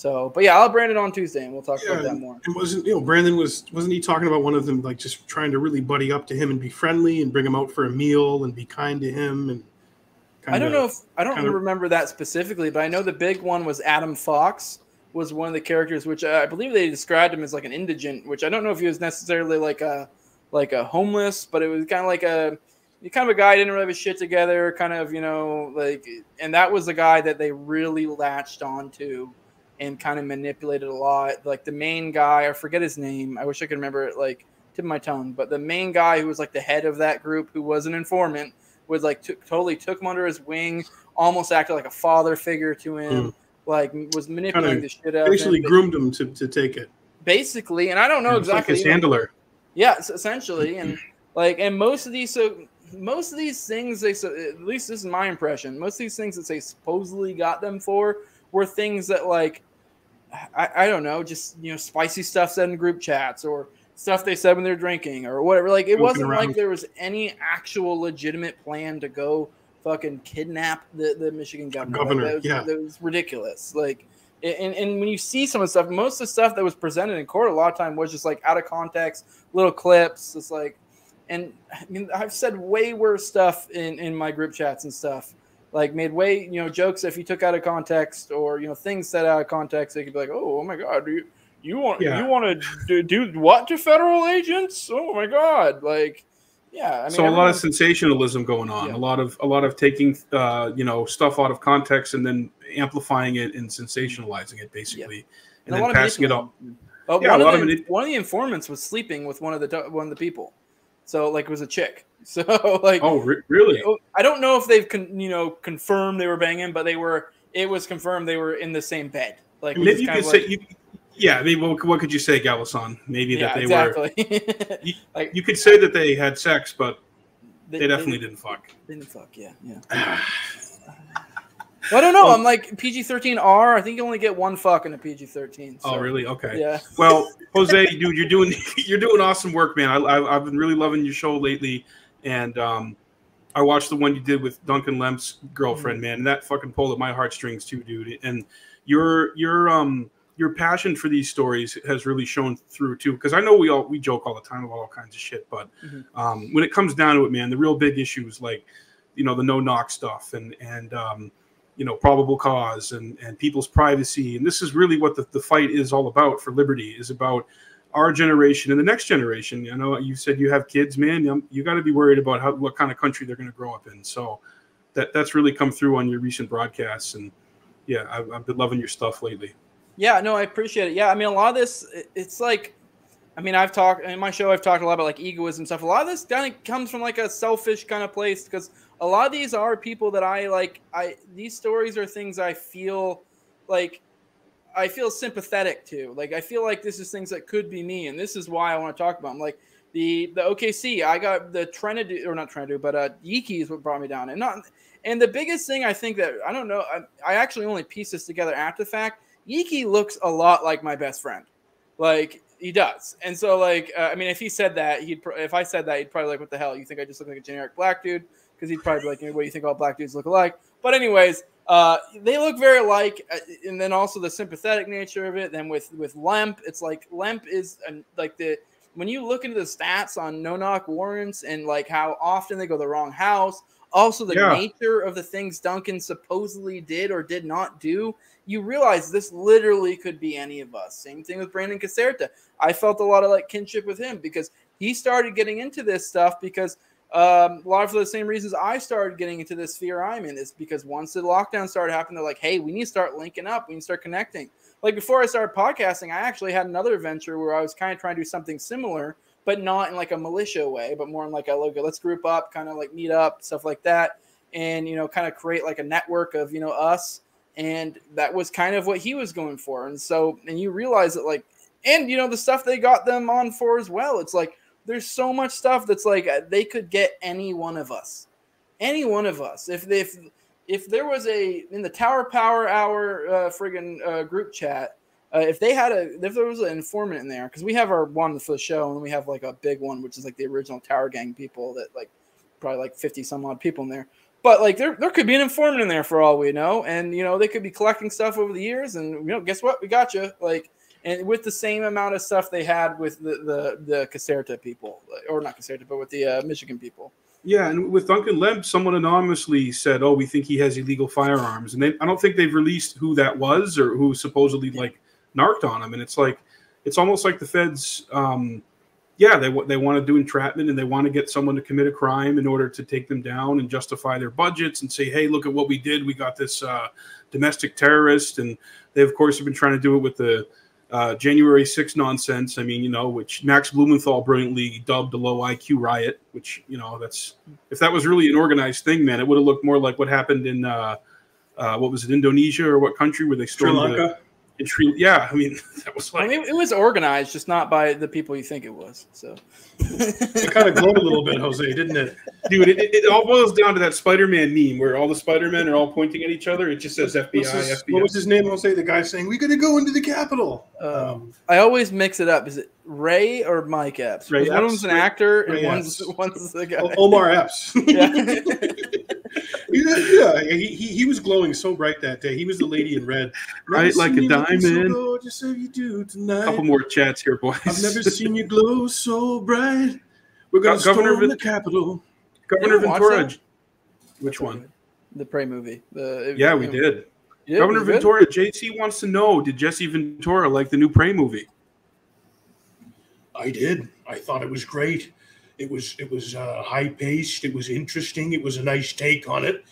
Speaker 2: So, but yeah, I'll brand it on Tuesday, and we'll talk yeah, about that more.
Speaker 3: And wasn't you know Brandon was wasn't he talking about one of them like just trying to really buddy up to him and be friendly and bring him out for a meal and be kind to him and.
Speaker 2: Kinda, I don't know if I don't kinda, remember that specifically, but I know the big one was Adam Fox was one of the characters, which I believe they described him as like an indigent, which I don't know if he was necessarily like a like a homeless, but it was kind of like a kind of a guy didn't really have his shit together, kind of, you know, like, and that was the guy that they really latched onto and kind of manipulated a lot. Like the main guy, I forget his name. I wish I could remember it, like, tip of my tongue. But the main guy who was like the head of that group, who was an informant, was like t- totally took him under his wing, almost acted like a father figure to him, mm. like was manipulating the shit out.
Speaker 3: Basically, groomed him to, to take it.
Speaker 2: Basically, and I don't know exactly.
Speaker 3: Like his handler.
Speaker 2: Yes, essentially, and like, and most of these so most of these things they so at least this is my impression most of these things that they supposedly got them for were things that like I, I don't know just you know spicy stuff said in group chats or stuff they said when they're drinking or whatever like it wasn't around. like there was any actual legitimate plan to go fucking kidnap the, the michigan governor,
Speaker 3: governor
Speaker 2: that, was,
Speaker 3: yeah.
Speaker 2: that was ridiculous like and, and when you see some of the stuff most of the stuff that was presented in court a lot of time was just like out of context little clips it's like and I mean, I've said way worse stuff in, in my group chats and stuff. Like made way, you know, jokes if you took out of context or you know things set out of context, they could be like, "Oh, oh my god, do you you want yeah. you want to do, do what to federal agents? Oh my god!" Like, yeah. I mean,
Speaker 1: so a lot of sensationalism going on, yeah. a lot of a lot of taking uh, you know stuff out of context and then amplifying it and sensationalizing it, basically, yeah. and, and then passing it on.
Speaker 2: Oh, yeah, one, of the, one of the informants was sleeping with one of the one of the people. So like it was a chick. So like
Speaker 1: oh re- really?
Speaker 2: I don't know if they've con- you know confirmed they were banging, but they were. It was confirmed they were in the same bed. Like
Speaker 1: maybe you could say you. Yeah, I mean, what, what could you say, Galison? Maybe yeah, that they
Speaker 2: exactly.
Speaker 1: were. you, like, you could say that they had sex, but they, they definitely they, didn't fuck.
Speaker 2: Didn't fuck, yeah, yeah. Well, I don't know. I'm like PG 13 R. I think you only get one fuck in a PG 13.
Speaker 1: So. Oh, really? Okay.
Speaker 2: Yeah.
Speaker 1: Well, Jose, dude, you're doing you're doing awesome work, man. I, I, have been really loving your show lately, and um, I watched the one you did with Duncan Lemp's girlfriend, mm-hmm. man. And that fucking pulled at my heartstrings too, dude. And your your um your passion for these stories has really shown through too. Because I know we all we joke all the time about all kinds of shit, but mm-hmm. um, when it comes down to it, man, the real big issues like you know the no knock stuff and and um, you know probable cause and and people's privacy and this is really what the, the fight is all about for liberty is about our generation and the next generation you know you said you have kids man you, got to be worried about how what kind of country they're going to grow up in so that that's really come through on your recent broadcasts and yeah I've, I've been loving your stuff lately
Speaker 2: yeah no i appreciate it yeah i mean a lot of this it's like I mean, I've talked in my show. I've talked a lot about like egoism stuff. A lot of this kind of comes from like a selfish kind of place because a lot of these are people that I like. I these stories are things I feel like I feel sympathetic to. Like I feel like this is things that could be me, and this is why I want to talk about. Them. Like the the OKC, I got the Trinity or not Trinity, but uh, Yeakey is what brought me down, and not. And the biggest thing I think that I don't know, I, I actually only pieced this together after the fact. Yeakey looks a lot like my best friend. Like he does, and so like uh, I mean, if he said that, he'd if I said that, he'd probably like, "What the hell? You think I just look like a generic black dude?" Because he'd probably be like, "What do you think all black dudes look alike?" But anyways, uh, they look very alike, uh, and then also the sympathetic nature of it. Then with with Lemp, it's like Lemp is an, like the when you look into the stats on no knock warrants and like how often they go the wrong house, also the yeah. nature of the things Duncan supposedly did or did not do, you realize this literally could be any of us. Same thing with Brandon Caserta. I felt a lot of like kinship with him because he started getting into this stuff because um, a lot of the same reasons I started getting into this fear I'm in is because once the lockdown started happening, they're like, hey, we need to start linking up, we need to start connecting. like before I started podcasting, I actually had another venture where I was kind of trying to do something similar, but not in like a militia way, but more in like a look, let's group up, kind of like meet up, stuff like that, and you know, kind of create like a network of you know us, and that was kind of what he was going for, and so and you realize that like, and you know, the stuff they got them on for as well, it's like there's so much stuff that's like uh, they could get any one of us, any one of us, if if if there was a in the Tower Power Hour uh, friggin' uh, group chat, uh, if they had a if there was an informant in there, because we have our one for the show, and we have like a big one, which is like the original Tower Gang people that like probably like fifty some odd people in there. But like there there could be an informant in there for all we know, and you know they could be collecting stuff over the years, and you know guess what, we got you like. And with the same amount of stuff they had with the the, the Caserta people, or not Caserta, but with the uh, Michigan people.
Speaker 1: Yeah, and with Duncan Lemp, someone anonymously said, "Oh, we think he has illegal firearms," and they, I don't think they've released who that was or who supposedly like narked on him. And it's like, it's almost like the feds, um, yeah, they they want to do entrapment and they want to get someone to commit a crime in order to take them down and justify their budgets and say, "Hey, look at what we did. We got this uh, domestic terrorist," and they of course have been trying to do it with the uh, January 6 nonsense. I mean, you know, which Max Blumenthal brilliantly dubbed a low IQ riot, which, you know, that's if that was really an organized thing, man, it would have looked more like what happened in, uh, uh, what was it, Indonesia or what country where they stormed Sri
Speaker 3: Lanka.
Speaker 1: the, in Sri, yeah, I mean, that was
Speaker 2: I
Speaker 1: like,
Speaker 2: mean, it was organized, just not by the people you think it was. So,
Speaker 3: It kind of glowed a little bit, Jose, didn't it?
Speaker 1: dude, it, it, it all boils down to that Spider-Man meme where all the Spider-Men are all pointing at each other. It just says FBI,
Speaker 3: What's his,
Speaker 1: FBI.
Speaker 3: what was his name, Jose? The guy saying, "We got to go into the Capitol." Um,
Speaker 2: I always mix it up. Is it Ray or Mike Epps?
Speaker 1: Ray
Speaker 2: One of them's an actor, and
Speaker 3: Ray
Speaker 2: one's
Speaker 3: Epps.
Speaker 2: one's the guy.
Speaker 3: Omar Epps.
Speaker 2: Yeah.
Speaker 3: yeah, yeah, he, he, he was glowing so bright that day. He was the lady in red.
Speaker 1: Right, like a diamond.
Speaker 3: So gorgeous as you do tonight.
Speaker 1: a couple more chats here, boys.
Speaker 3: I've never seen you glow so bright. We're gonna
Speaker 1: Go- Governor
Speaker 3: storm
Speaker 1: Vin-
Speaker 3: the Capitol.
Speaker 1: Governor
Speaker 2: You ever watch
Speaker 1: Ventura.
Speaker 2: that?
Speaker 1: Which one?
Speaker 2: The Prey movie. The,
Speaker 1: Yeah, we did.
Speaker 2: Yeah,
Speaker 1: Governor
Speaker 2: we did.
Speaker 1: Ventura, JC wants to know: Did Jesse Ventura like the new Prey movie?
Speaker 3: I did. I thought it was great. It was it was uh, high paced. It was interesting. It was a nice take on it,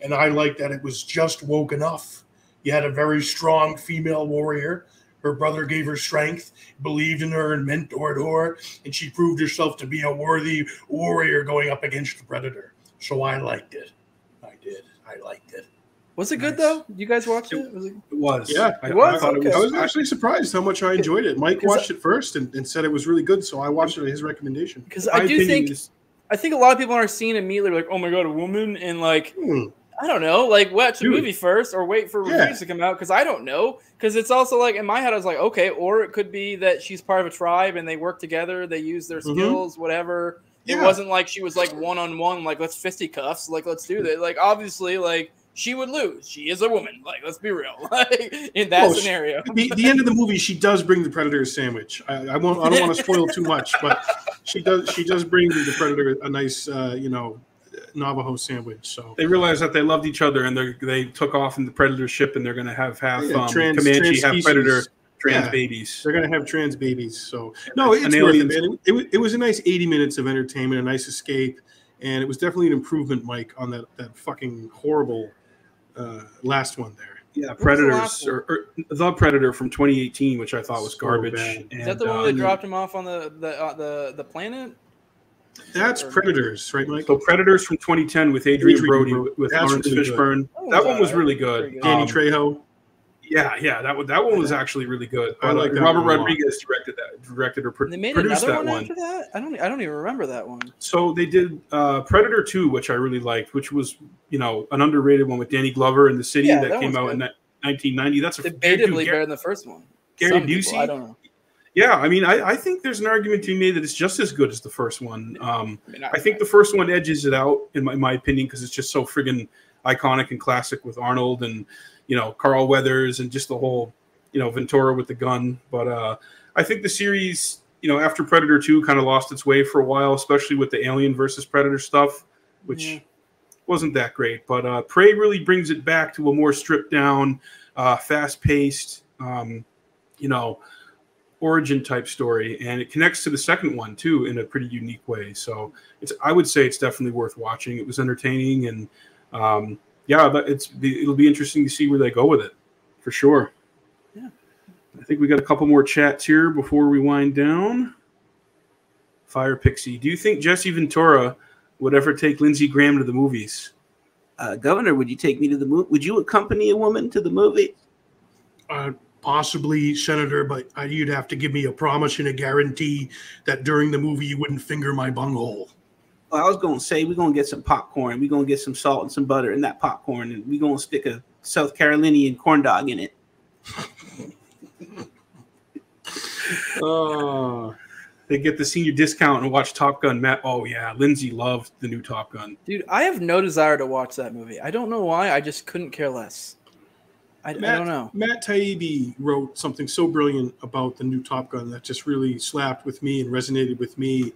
Speaker 3: and I liked that it was just woke enough. You had a very strong female warrior. Her brother gave her strength, believed in her, and mentored her, and she proved herself to be a worthy warrior going up against the predator. So I liked it. I did. I liked it.
Speaker 2: Was it good
Speaker 1: Nice.
Speaker 2: though? You guys watched it? Was it?
Speaker 1: It was.
Speaker 3: Yeah,
Speaker 1: I,
Speaker 2: it was?
Speaker 1: I thought
Speaker 2: Okay.
Speaker 1: it
Speaker 3: I
Speaker 1: was.
Speaker 3: was actually surprised how much I enjoyed it. Mike watched it first and, and said it was really good, so I watched it at his recommendation.
Speaker 2: Because I do think
Speaker 1: is-
Speaker 2: I think a lot of people are seeing immediately like, oh my god, a woman, and like
Speaker 3: Hmm.
Speaker 2: I don't know, like watch the
Speaker 3: Dude.
Speaker 2: movie first or wait for
Speaker 3: Yeah.
Speaker 2: reviews to come out because I don't know. Because it's also like in my head, I was like, okay, or it could be that she's part of a tribe and they work together, they use their
Speaker 3: Mhm.
Speaker 2: skills, whatever. It wasn't like she was like one on one, like let's fisticuffs, like let's do that. Like obviously, like she would lose. She is a woman. Like let's be real. Like in that
Speaker 3: Oh, she-
Speaker 2: scenario.
Speaker 3: the, the end of the movie, she does bring the predator a sandwich. I, I won't. I don't want to spoil too much, but she does. She does bring the predator a nice, uh, you know, Navajo sandwich. So
Speaker 1: They realized that they loved each other, and they they took off in the Predator ship, and they're going to have half
Speaker 3: Yeah,
Speaker 1: um,
Speaker 3: trans-
Speaker 1: Comanche,
Speaker 3: trans
Speaker 1: half
Speaker 3: species.
Speaker 1: Predator, trans
Speaker 3: Yeah.
Speaker 1: babies.
Speaker 3: they're gonna have trans babies. So no, it's worth it, man. It, it, it was a nice eighty minutes of entertainment, a nice escape, and it was definitely an improvement, Mike, on that that fucking horrible uh, last one there.
Speaker 1: Yeah,
Speaker 2: the
Speaker 1: Predators
Speaker 2: last
Speaker 1: or, or the Predator from 2018, which I thought was
Speaker 3: So
Speaker 1: garbage. And,
Speaker 2: Is that the one
Speaker 1: uh,
Speaker 2: that dropped him off on the the uh, the the planet?
Speaker 3: That's Predators, right, Mike?
Speaker 1: So Predators from 2010 with Adrian,
Speaker 3: Adrien
Speaker 1: Brody
Speaker 3: Brody.
Speaker 1: with
Speaker 3: That's
Speaker 1: Lawrence
Speaker 3: really good.
Speaker 1: Fishburne.
Speaker 2: That
Speaker 1: That one was really good.
Speaker 2: good.
Speaker 3: Danny
Speaker 1: Um,
Speaker 3: Trejo.
Speaker 1: Yeah, yeah, that one that one was actually really good.
Speaker 3: I
Speaker 1: But,
Speaker 3: like
Speaker 1: uh, Robert
Speaker 3: one a lot.
Speaker 1: Rodriguez directed that, directed or pro-
Speaker 2: And they made
Speaker 1: produced
Speaker 2: another
Speaker 1: that
Speaker 2: one,
Speaker 1: one.
Speaker 2: after that. I don't. I don't even remember that one.
Speaker 1: So they did uh, Predator 2, which I really liked, which was you know an underrated one with Danny Glover in the city
Speaker 2: Yeah,
Speaker 1: that,
Speaker 2: that
Speaker 1: came
Speaker 2: one's
Speaker 1: out in
Speaker 2: good.
Speaker 1: that 1990. That's a dude,
Speaker 2: Debatably
Speaker 1: Gar-
Speaker 2: better than the first one.
Speaker 1: Gary
Speaker 2: Some people,
Speaker 1: Busey?
Speaker 2: I don't know.
Speaker 1: Yeah, I mean, I, I think there's an argument to be made that it's just as good as the first one. Um,
Speaker 2: I, mean,
Speaker 1: I think the first one edges it out, in my, my opinion, because it's just so friggin' iconic and classic with Arnold and you know Carl Weathers and just the whole you know Ventura with the gun. But uh, I think the series, you know, after Predator Two, kind of lost its way for a while, especially with the Alien versus Predator stuff, which
Speaker 2: Yeah.
Speaker 1: wasn't that great. But uh, Prey really brings it back to a more stripped down, uh, fast paced, um, you know origin type story and it connects to the second one too in a pretty unique way so it's i would say it's definitely worth watching it was entertaining and um yeah but it's it'll be interesting to see where they go with it for sure Yeah, I think we got a couple more chats here before we wind down. Fire Pixie, do you think Jesse Ventura would ever take Lindsey Graham to the movies?
Speaker 4: Uh, Governor, would you take me to the movie? Would you accompany a woman to the movie?
Speaker 3: Uh, possibly, Senator, but uh, you'd have to give me a promise and a guarantee that during the movie you wouldn't finger my bunghole.
Speaker 4: Well, I was going to say we're going to get some popcorn. We're going to get some salt and some butter in that popcorn, and we're going to stick a South Carolinian corn dog in it.
Speaker 1: Oh, they get the senior discount and watch Top Gun. Matt, oh yeah, Lindsay loved the new Top Gun.
Speaker 2: Dude, I have no desire to watch that movie. I don't know why. I just couldn't care less. I, I don't know.
Speaker 3: Matt Taibbi wrote something so brilliant about the new Top Gun that just really slapped with me and resonated with me,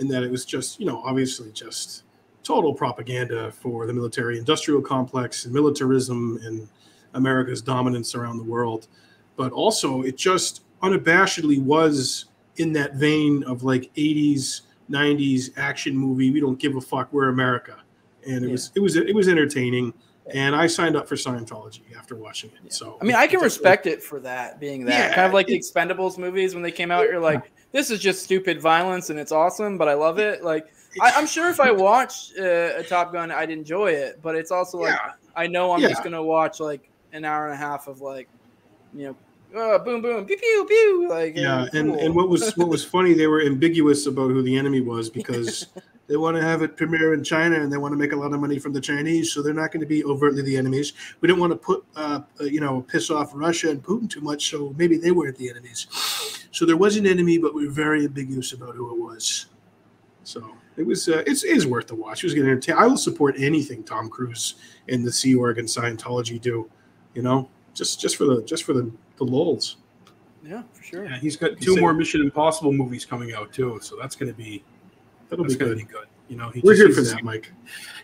Speaker 3: in that it was just, you know, obviously just total propaganda for the military industrial complex and militarism and America's dominance around the world. But also, it just unabashedly was in that vein of like 80s, 90s action movie. We don't give a fuck. We're America. And it
Speaker 2: Yeah.
Speaker 3: was it was it was entertaining. And I signed up for Scientology after watching it. So
Speaker 2: I mean, I can respect it for that being that
Speaker 3: Yeah,
Speaker 2: kind of like the Expendables movies when they came out. You're like, this is just stupid violence and it's awesome, but I love it. Like, I, I'm sure if I watched uh, a Top Gun, I'd enjoy it. But it's also like
Speaker 3: Yeah.
Speaker 2: I know I'm
Speaker 3: Yeah.
Speaker 2: just gonna watch like an hour and a half of like, you know, uh, boom boom pew pew pew. Like,
Speaker 3: yeah
Speaker 2: uh,
Speaker 3: and,
Speaker 2: cool.
Speaker 3: and what was what was funny they were ambiguous about who the enemy was because they want to have it premiere in china and they want to make a lot of money from the chinese so they're not going to be overtly the enemies we don't want to put uh, uh, you know piss off russia and putin too much so maybe they weren't the enemies so there was an enemy but we were very ambiguous about who it was so it was uh, it's is worth the watch it was going to entertain i will support anything tom cruise and the sea org and scientology do you know just just for the just for the the lulls
Speaker 2: yeah, for sure.
Speaker 1: Yeah, he's got two
Speaker 3: say-
Speaker 1: more Mission Impossible movies coming out too, so that's going to be
Speaker 3: that'll be
Speaker 1: going
Speaker 3: good
Speaker 1: be good. You know, he
Speaker 3: we're
Speaker 1: just
Speaker 3: here for that
Speaker 1: see-
Speaker 3: mike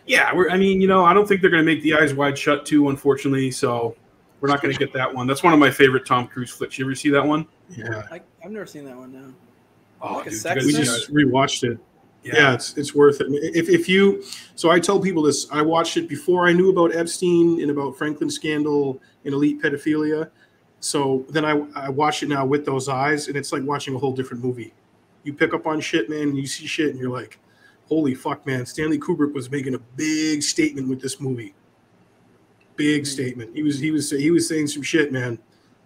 Speaker 1: Yeah, we're. I mean, you know, I don't think they're going to make the Eyes Wide Shut too, unfortunately. So we're not going to get that one. That's one of my favorite Tom Cruise flicks. You ever see that one?
Speaker 3: yeah
Speaker 2: I, I've never seen that one now.
Speaker 1: Oh,
Speaker 2: Like
Speaker 1: dude, you
Speaker 2: sex
Speaker 3: we just
Speaker 1: that.
Speaker 3: rewatched it. Yeah. it's it's worth it. If if you so I tell people this, I watched it before I knew about Epstein and about Franklin scandal and elite pedophilia. So then I I watch it now with those eyes, and it's like watching a whole different movie. You pick up on shit, man, and you see shit, and you're like, "Holy fuck, man!" Stanley Kubrick was making a big statement with this movie. Big
Speaker 2: Hmm.
Speaker 3: statement. He was he was he was saying some shit, man.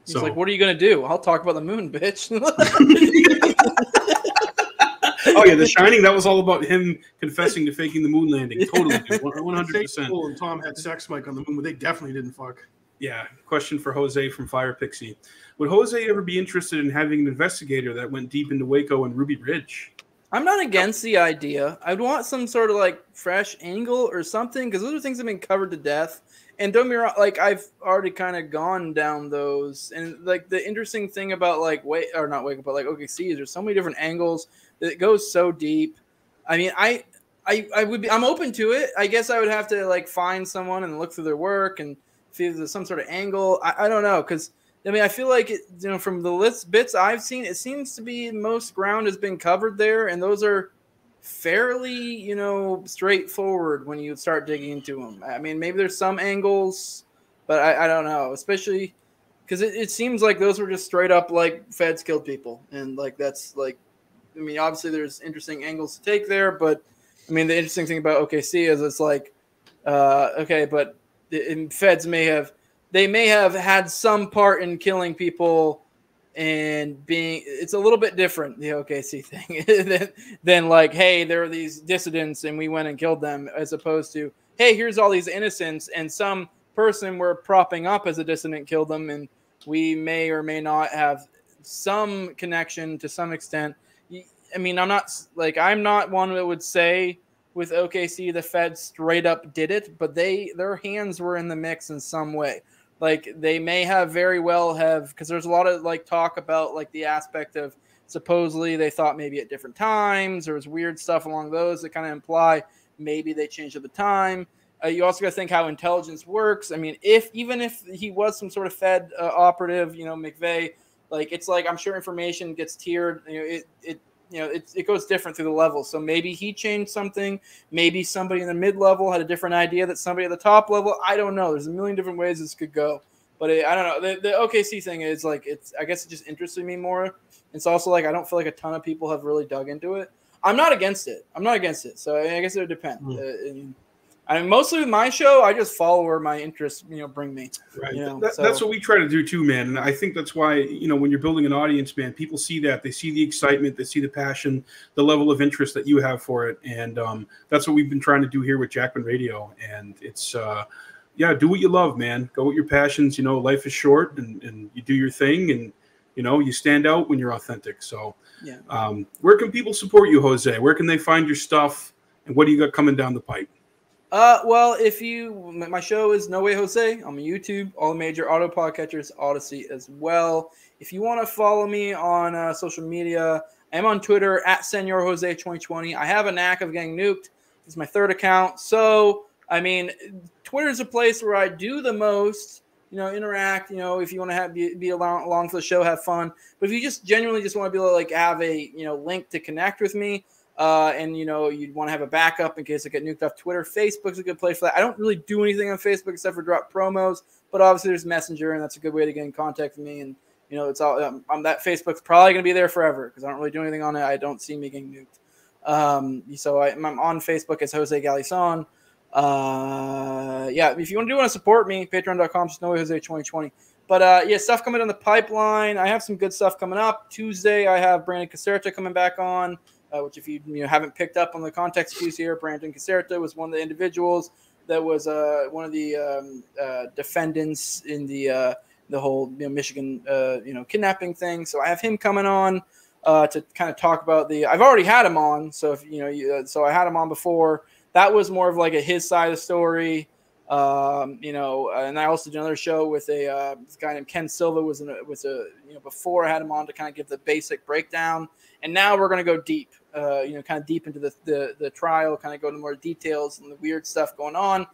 Speaker 2: He's
Speaker 3: So
Speaker 2: like, what are you gonna do? I'll talk about the moon, bitch.
Speaker 1: Oh yeah, The Shining. That was all about him confessing to faking the moon landing. Totally, dude. One hundred percent.
Speaker 3: Cole and Tom had sex, Mike, on the moon, but they definitely didn't fuck.
Speaker 1: Yeah. Question for Jose from Fire Pixie: Would Jose ever be interested in having an investigator that went deep into Waco and Ruby Ridge?
Speaker 2: I'm not against the idea. I'd want some sort of like fresh angle or something because those are things that have been covered to death. And don't be wrong, like I've already kind of gone down those. And like the interesting thing about like wait or not wake up, but like OKC is there's so many different angles that it goes so deep. I mean, I I I would be I'm open to it. I guess I would have to like find someone and look through their work and see some sort of angle. I, I don't know because I mean, I feel like it, you know, from the list bits I've seen, it seems to be most ground has been covered there, and those are fairly, you know, straightforward when you start digging into them. I mean, maybe there's some angles, but I, I don't know, especially because it, it seems like those were just straight up like feds killed people, and like that's like, I mean, obviously there's interesting angles to take there, but I mean, the interesting thing about OKC is it's like, uh, okay, but and feds may have they may have had some part in killing people and being it's a little bit different the OKC thing than, than like hey there are these dissidents and we went and killed them as opposed to hey here's all these innocents and some person we're propping up as a dissident killed them and we may or may not have some connection to some extent. I mean I'm not like I'm not one that would say with OKC the Fed straight up did it but they their hands were in the mix in some way. Like they may have very well have because there's a lot of like talk about like the aspect of supposedly they thought maybe at different times there was weird stuff along those that kind of imply maybe they changed at the time. Uh, you also got to think how intelligence works. I mean if even if he was some sort of fed uh, operative you know mcveigh like it's like i'm sure information gets tiered you know it, it you know it, it goes different through the levels so maybe he changed something maybe somebody in the mid level had a different idea that somebody at the top level i don't know there's a million different ways this could go But it, I don't know. The, the OKC thing is like it's. I guess it just interested me more. It's also like I don't feel like a ton of people have really dug into it. I'm not against it. I'm not against it. So I guess it would depend.
Speaker 3: Mm.
Speaker 2: Uh, and- I mean, mostly with my show, I just follow where my interests, you know, bring me.
Speaker 1: Right.
Speaker 2: You know,
Speaker 1: That-
Speaker 2: so-
Speaker 1: That's what we try to do too, man. And I think that's why, you know, when you're building an audience, man, people see that. They see the excitement, they see the passion, the level of interest that you have for it. And um, that's what we've been trying to do here with Jackman Radio. And it's, uh, yeah, do what you love, man. Go with your passions. You know, life is short and, and you do your thing and, you know, you stand out when you're authentic. So,
Speaker 2: Yeah.
Speaker 1: um, where can people support you, Jose? Where can they find your stuff? And what do you got coming down the pipe?
Speaker 2: Uh, well, if you, my show is No Way Jose. I'm on YouTube, all major auto podcatchers, Odysee as well. If you want to follow me on uh, social media, I'm on Twitter at Senor Jose 2020. I have a knack of getting nuked. It's my third account. So, I mean, Twitter is a place where I do the most, you know, interact, you know, if you want to have be, be along, along for the show, have fun. But if you just genuinely just want to be able to like have a, you know, link to connect with me, uh, and you know you'd want to have a backup in case I get nuked off Twitter. Facebook's a good place for that. I don't really do anything on Facebook except for drop promos, but obviously there's Messenger, and that's a good way to get in contact with me. And you know, it's all um, um, that Facebook's probably going to be there forever because I don't really do anything on it. I don't see me getting nuked. Um, so I, am on Facebook as Jose Galison. Uh, yeah, if you want to do want to support me, patreon.com, know Jose 2020. But uh, yeah, stuff coming in the pipeline. I have some good stuff coming up. Tuesday, I have Brandon Caserta coming back on uh, which if you, you know, haven't picked up on the context cues here, Brandon Caserta was one of the individuals that was uh, one of the um, uh, defendants in the uh, the whole you know, Michigan uh, you know kidnapping thing. So I have him coming on uh, to kind of talk about the. I've already had him on, so if you know, you, so I had him on before. That was more of like a his side of the story. Um, you know, and I also did another show with a guy named Ken Silva was in a, was a you know before I had him on to kind of give the basic breakdown, and now we're going to go deep, uh, you know, kind of deep into the, the the trial, kind of go into more details and the weird stuff going on.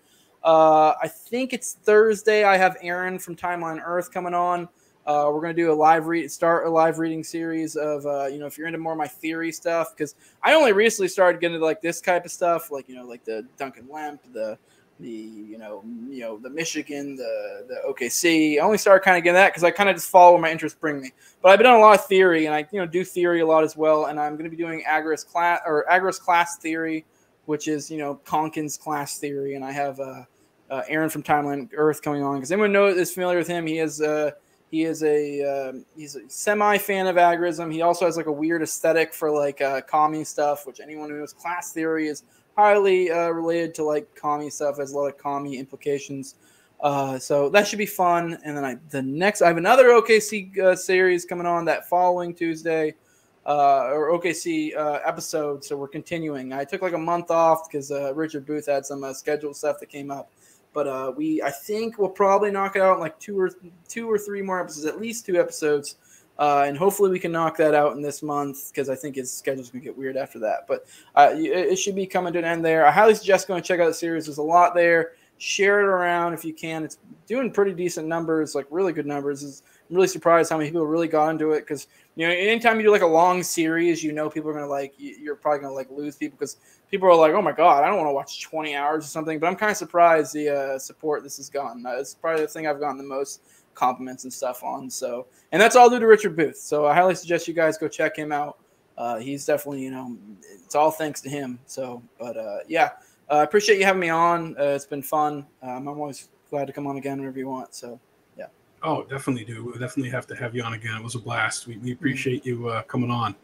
Speaker 2: Uh, I think it's Thursday. I have Aaron from Timeline Earth coming on. Uh, we're gonna do a live read, start a live reading series of, uh, you know, if you're into more of my theory stuff, because I only recently started getting into like this type of stuff, like you know, like the Duncan Lemp, the the you know you know the Michigan, the the OKC. I only started kind of getting that because I kind of just follow where my interests bring me. But I've been on a lot of theory, and I you know do theory a lot as well. And I'm going to be doing Agorist class or Agorist class theory, which is you know Konkin's class theory. And I have uh, uh, Aaron from Timeline Earth coming on because anyone know is familiar with him. He is uh, he is a um, he's a semi fan of agorism. He also has like a weird aesthetic for like uh, commie stuff, which anyone who knows class theory is highly uh, related to like commie stuff. Has a lot of commie implications. Uh, so that should be fun. And then I the next I have another OKC uh, series coming on that following Tuesday. Uh, or OKC uh, episode, so we're continuing. I took like a month off because uh, Richard Booth had some uh, scheduled stuff that came up, but uh, we I think we'll probably knock it out in like two or two or three more episodes, at least two episodes, uh, and hopefully we can knock that out in this month because I think his schedule's gonna get weird after that. But uh, it, it should be coming to an end there. I highly suggest going to check out the series. There's a lot there. Share it around if you can. It's doing pretty decent numbers, like really good numbers. I'm really surprised how many people really got into it because you know anytime you do like a long series, you know people are gonna like you- you're probably gonna like lose people because people are like, oh my god, I don't want to watch 20 hours or something. But I'm kind of surprised the uh, support this has gotten. Uh, it's probably the thing I've gotten the most compliments and stuff on. So, and that's all due to Richard Booth. So I highly suggest you guys go check him out. Uh, he's definitely, you know, it's all thanks to him. So, but uh, yeah, uh, I appreciate you having me on. Uh, it's been fun. Um, I'm always glad to come on again whenever you want. So, yeah.
Speaker 1: Oh, definitely do. We'll definitely have to have you on again. It was a blast. We, we appreciate you uh, coming on.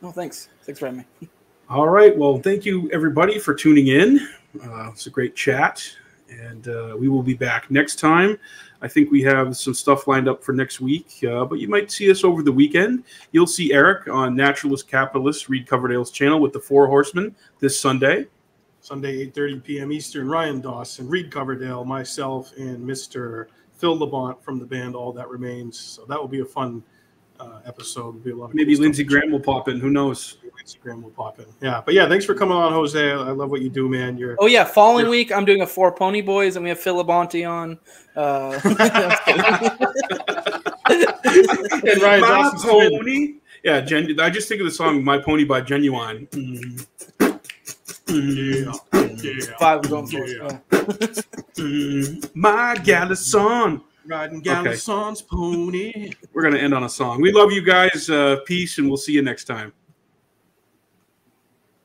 Speaker 2: no, thanks. Thanks for having me.
Speaker 1: All right. Well, thank you everybody for tuning in. Uh, it's a great chat, and uh, we will be back next time. I think we have some stuff lined up for next week, uh, but you might see us over the weekend. You'll see Eric on Naturalist Capitalist Reed Coverdale's channel with the Four Horsemen this Sunday.
Speaker 3: Sunday, 8.30 p.m. Eastern, Ryan Dawson, Reed Coverdale, myself, and Mr. Phil Labonte from the band All That Remains. So that will be a fun uh, episode. There'll be a lot of
Speaker 1: Maybe
Speaker 3: cool
Speaker 1: Lindsey. Graham will pop in. Who knows?
Speaker 3: Lindsey Graham will pop in. Yeah, but yeah, thanks for coming on, Jose. I love what you do, man. You're
Speaker 2: Oh yeah, following week I'm doing a four pony boys and we have Phil Labonte on. Uh,
Speaker 3: and Ryan
Speaker 1: My
Speaker 3: Dawson's twin.
Speaker 1: pony. Yeah, Gen- I just think of the song "My Pony" by Ginuwine. Mm.
Speaker 3: Yeah, yeah,
Speaker 2: Five I'm going for.
Speaker 3: Yeah.
Speaker 2: Yeah.
Speaker 1: My Galison.
Speaker 3: Riding Galison's pony.
Speaker 1: We're gonna end on a song. We love you guys. Uh, peace, and we'll see you next time.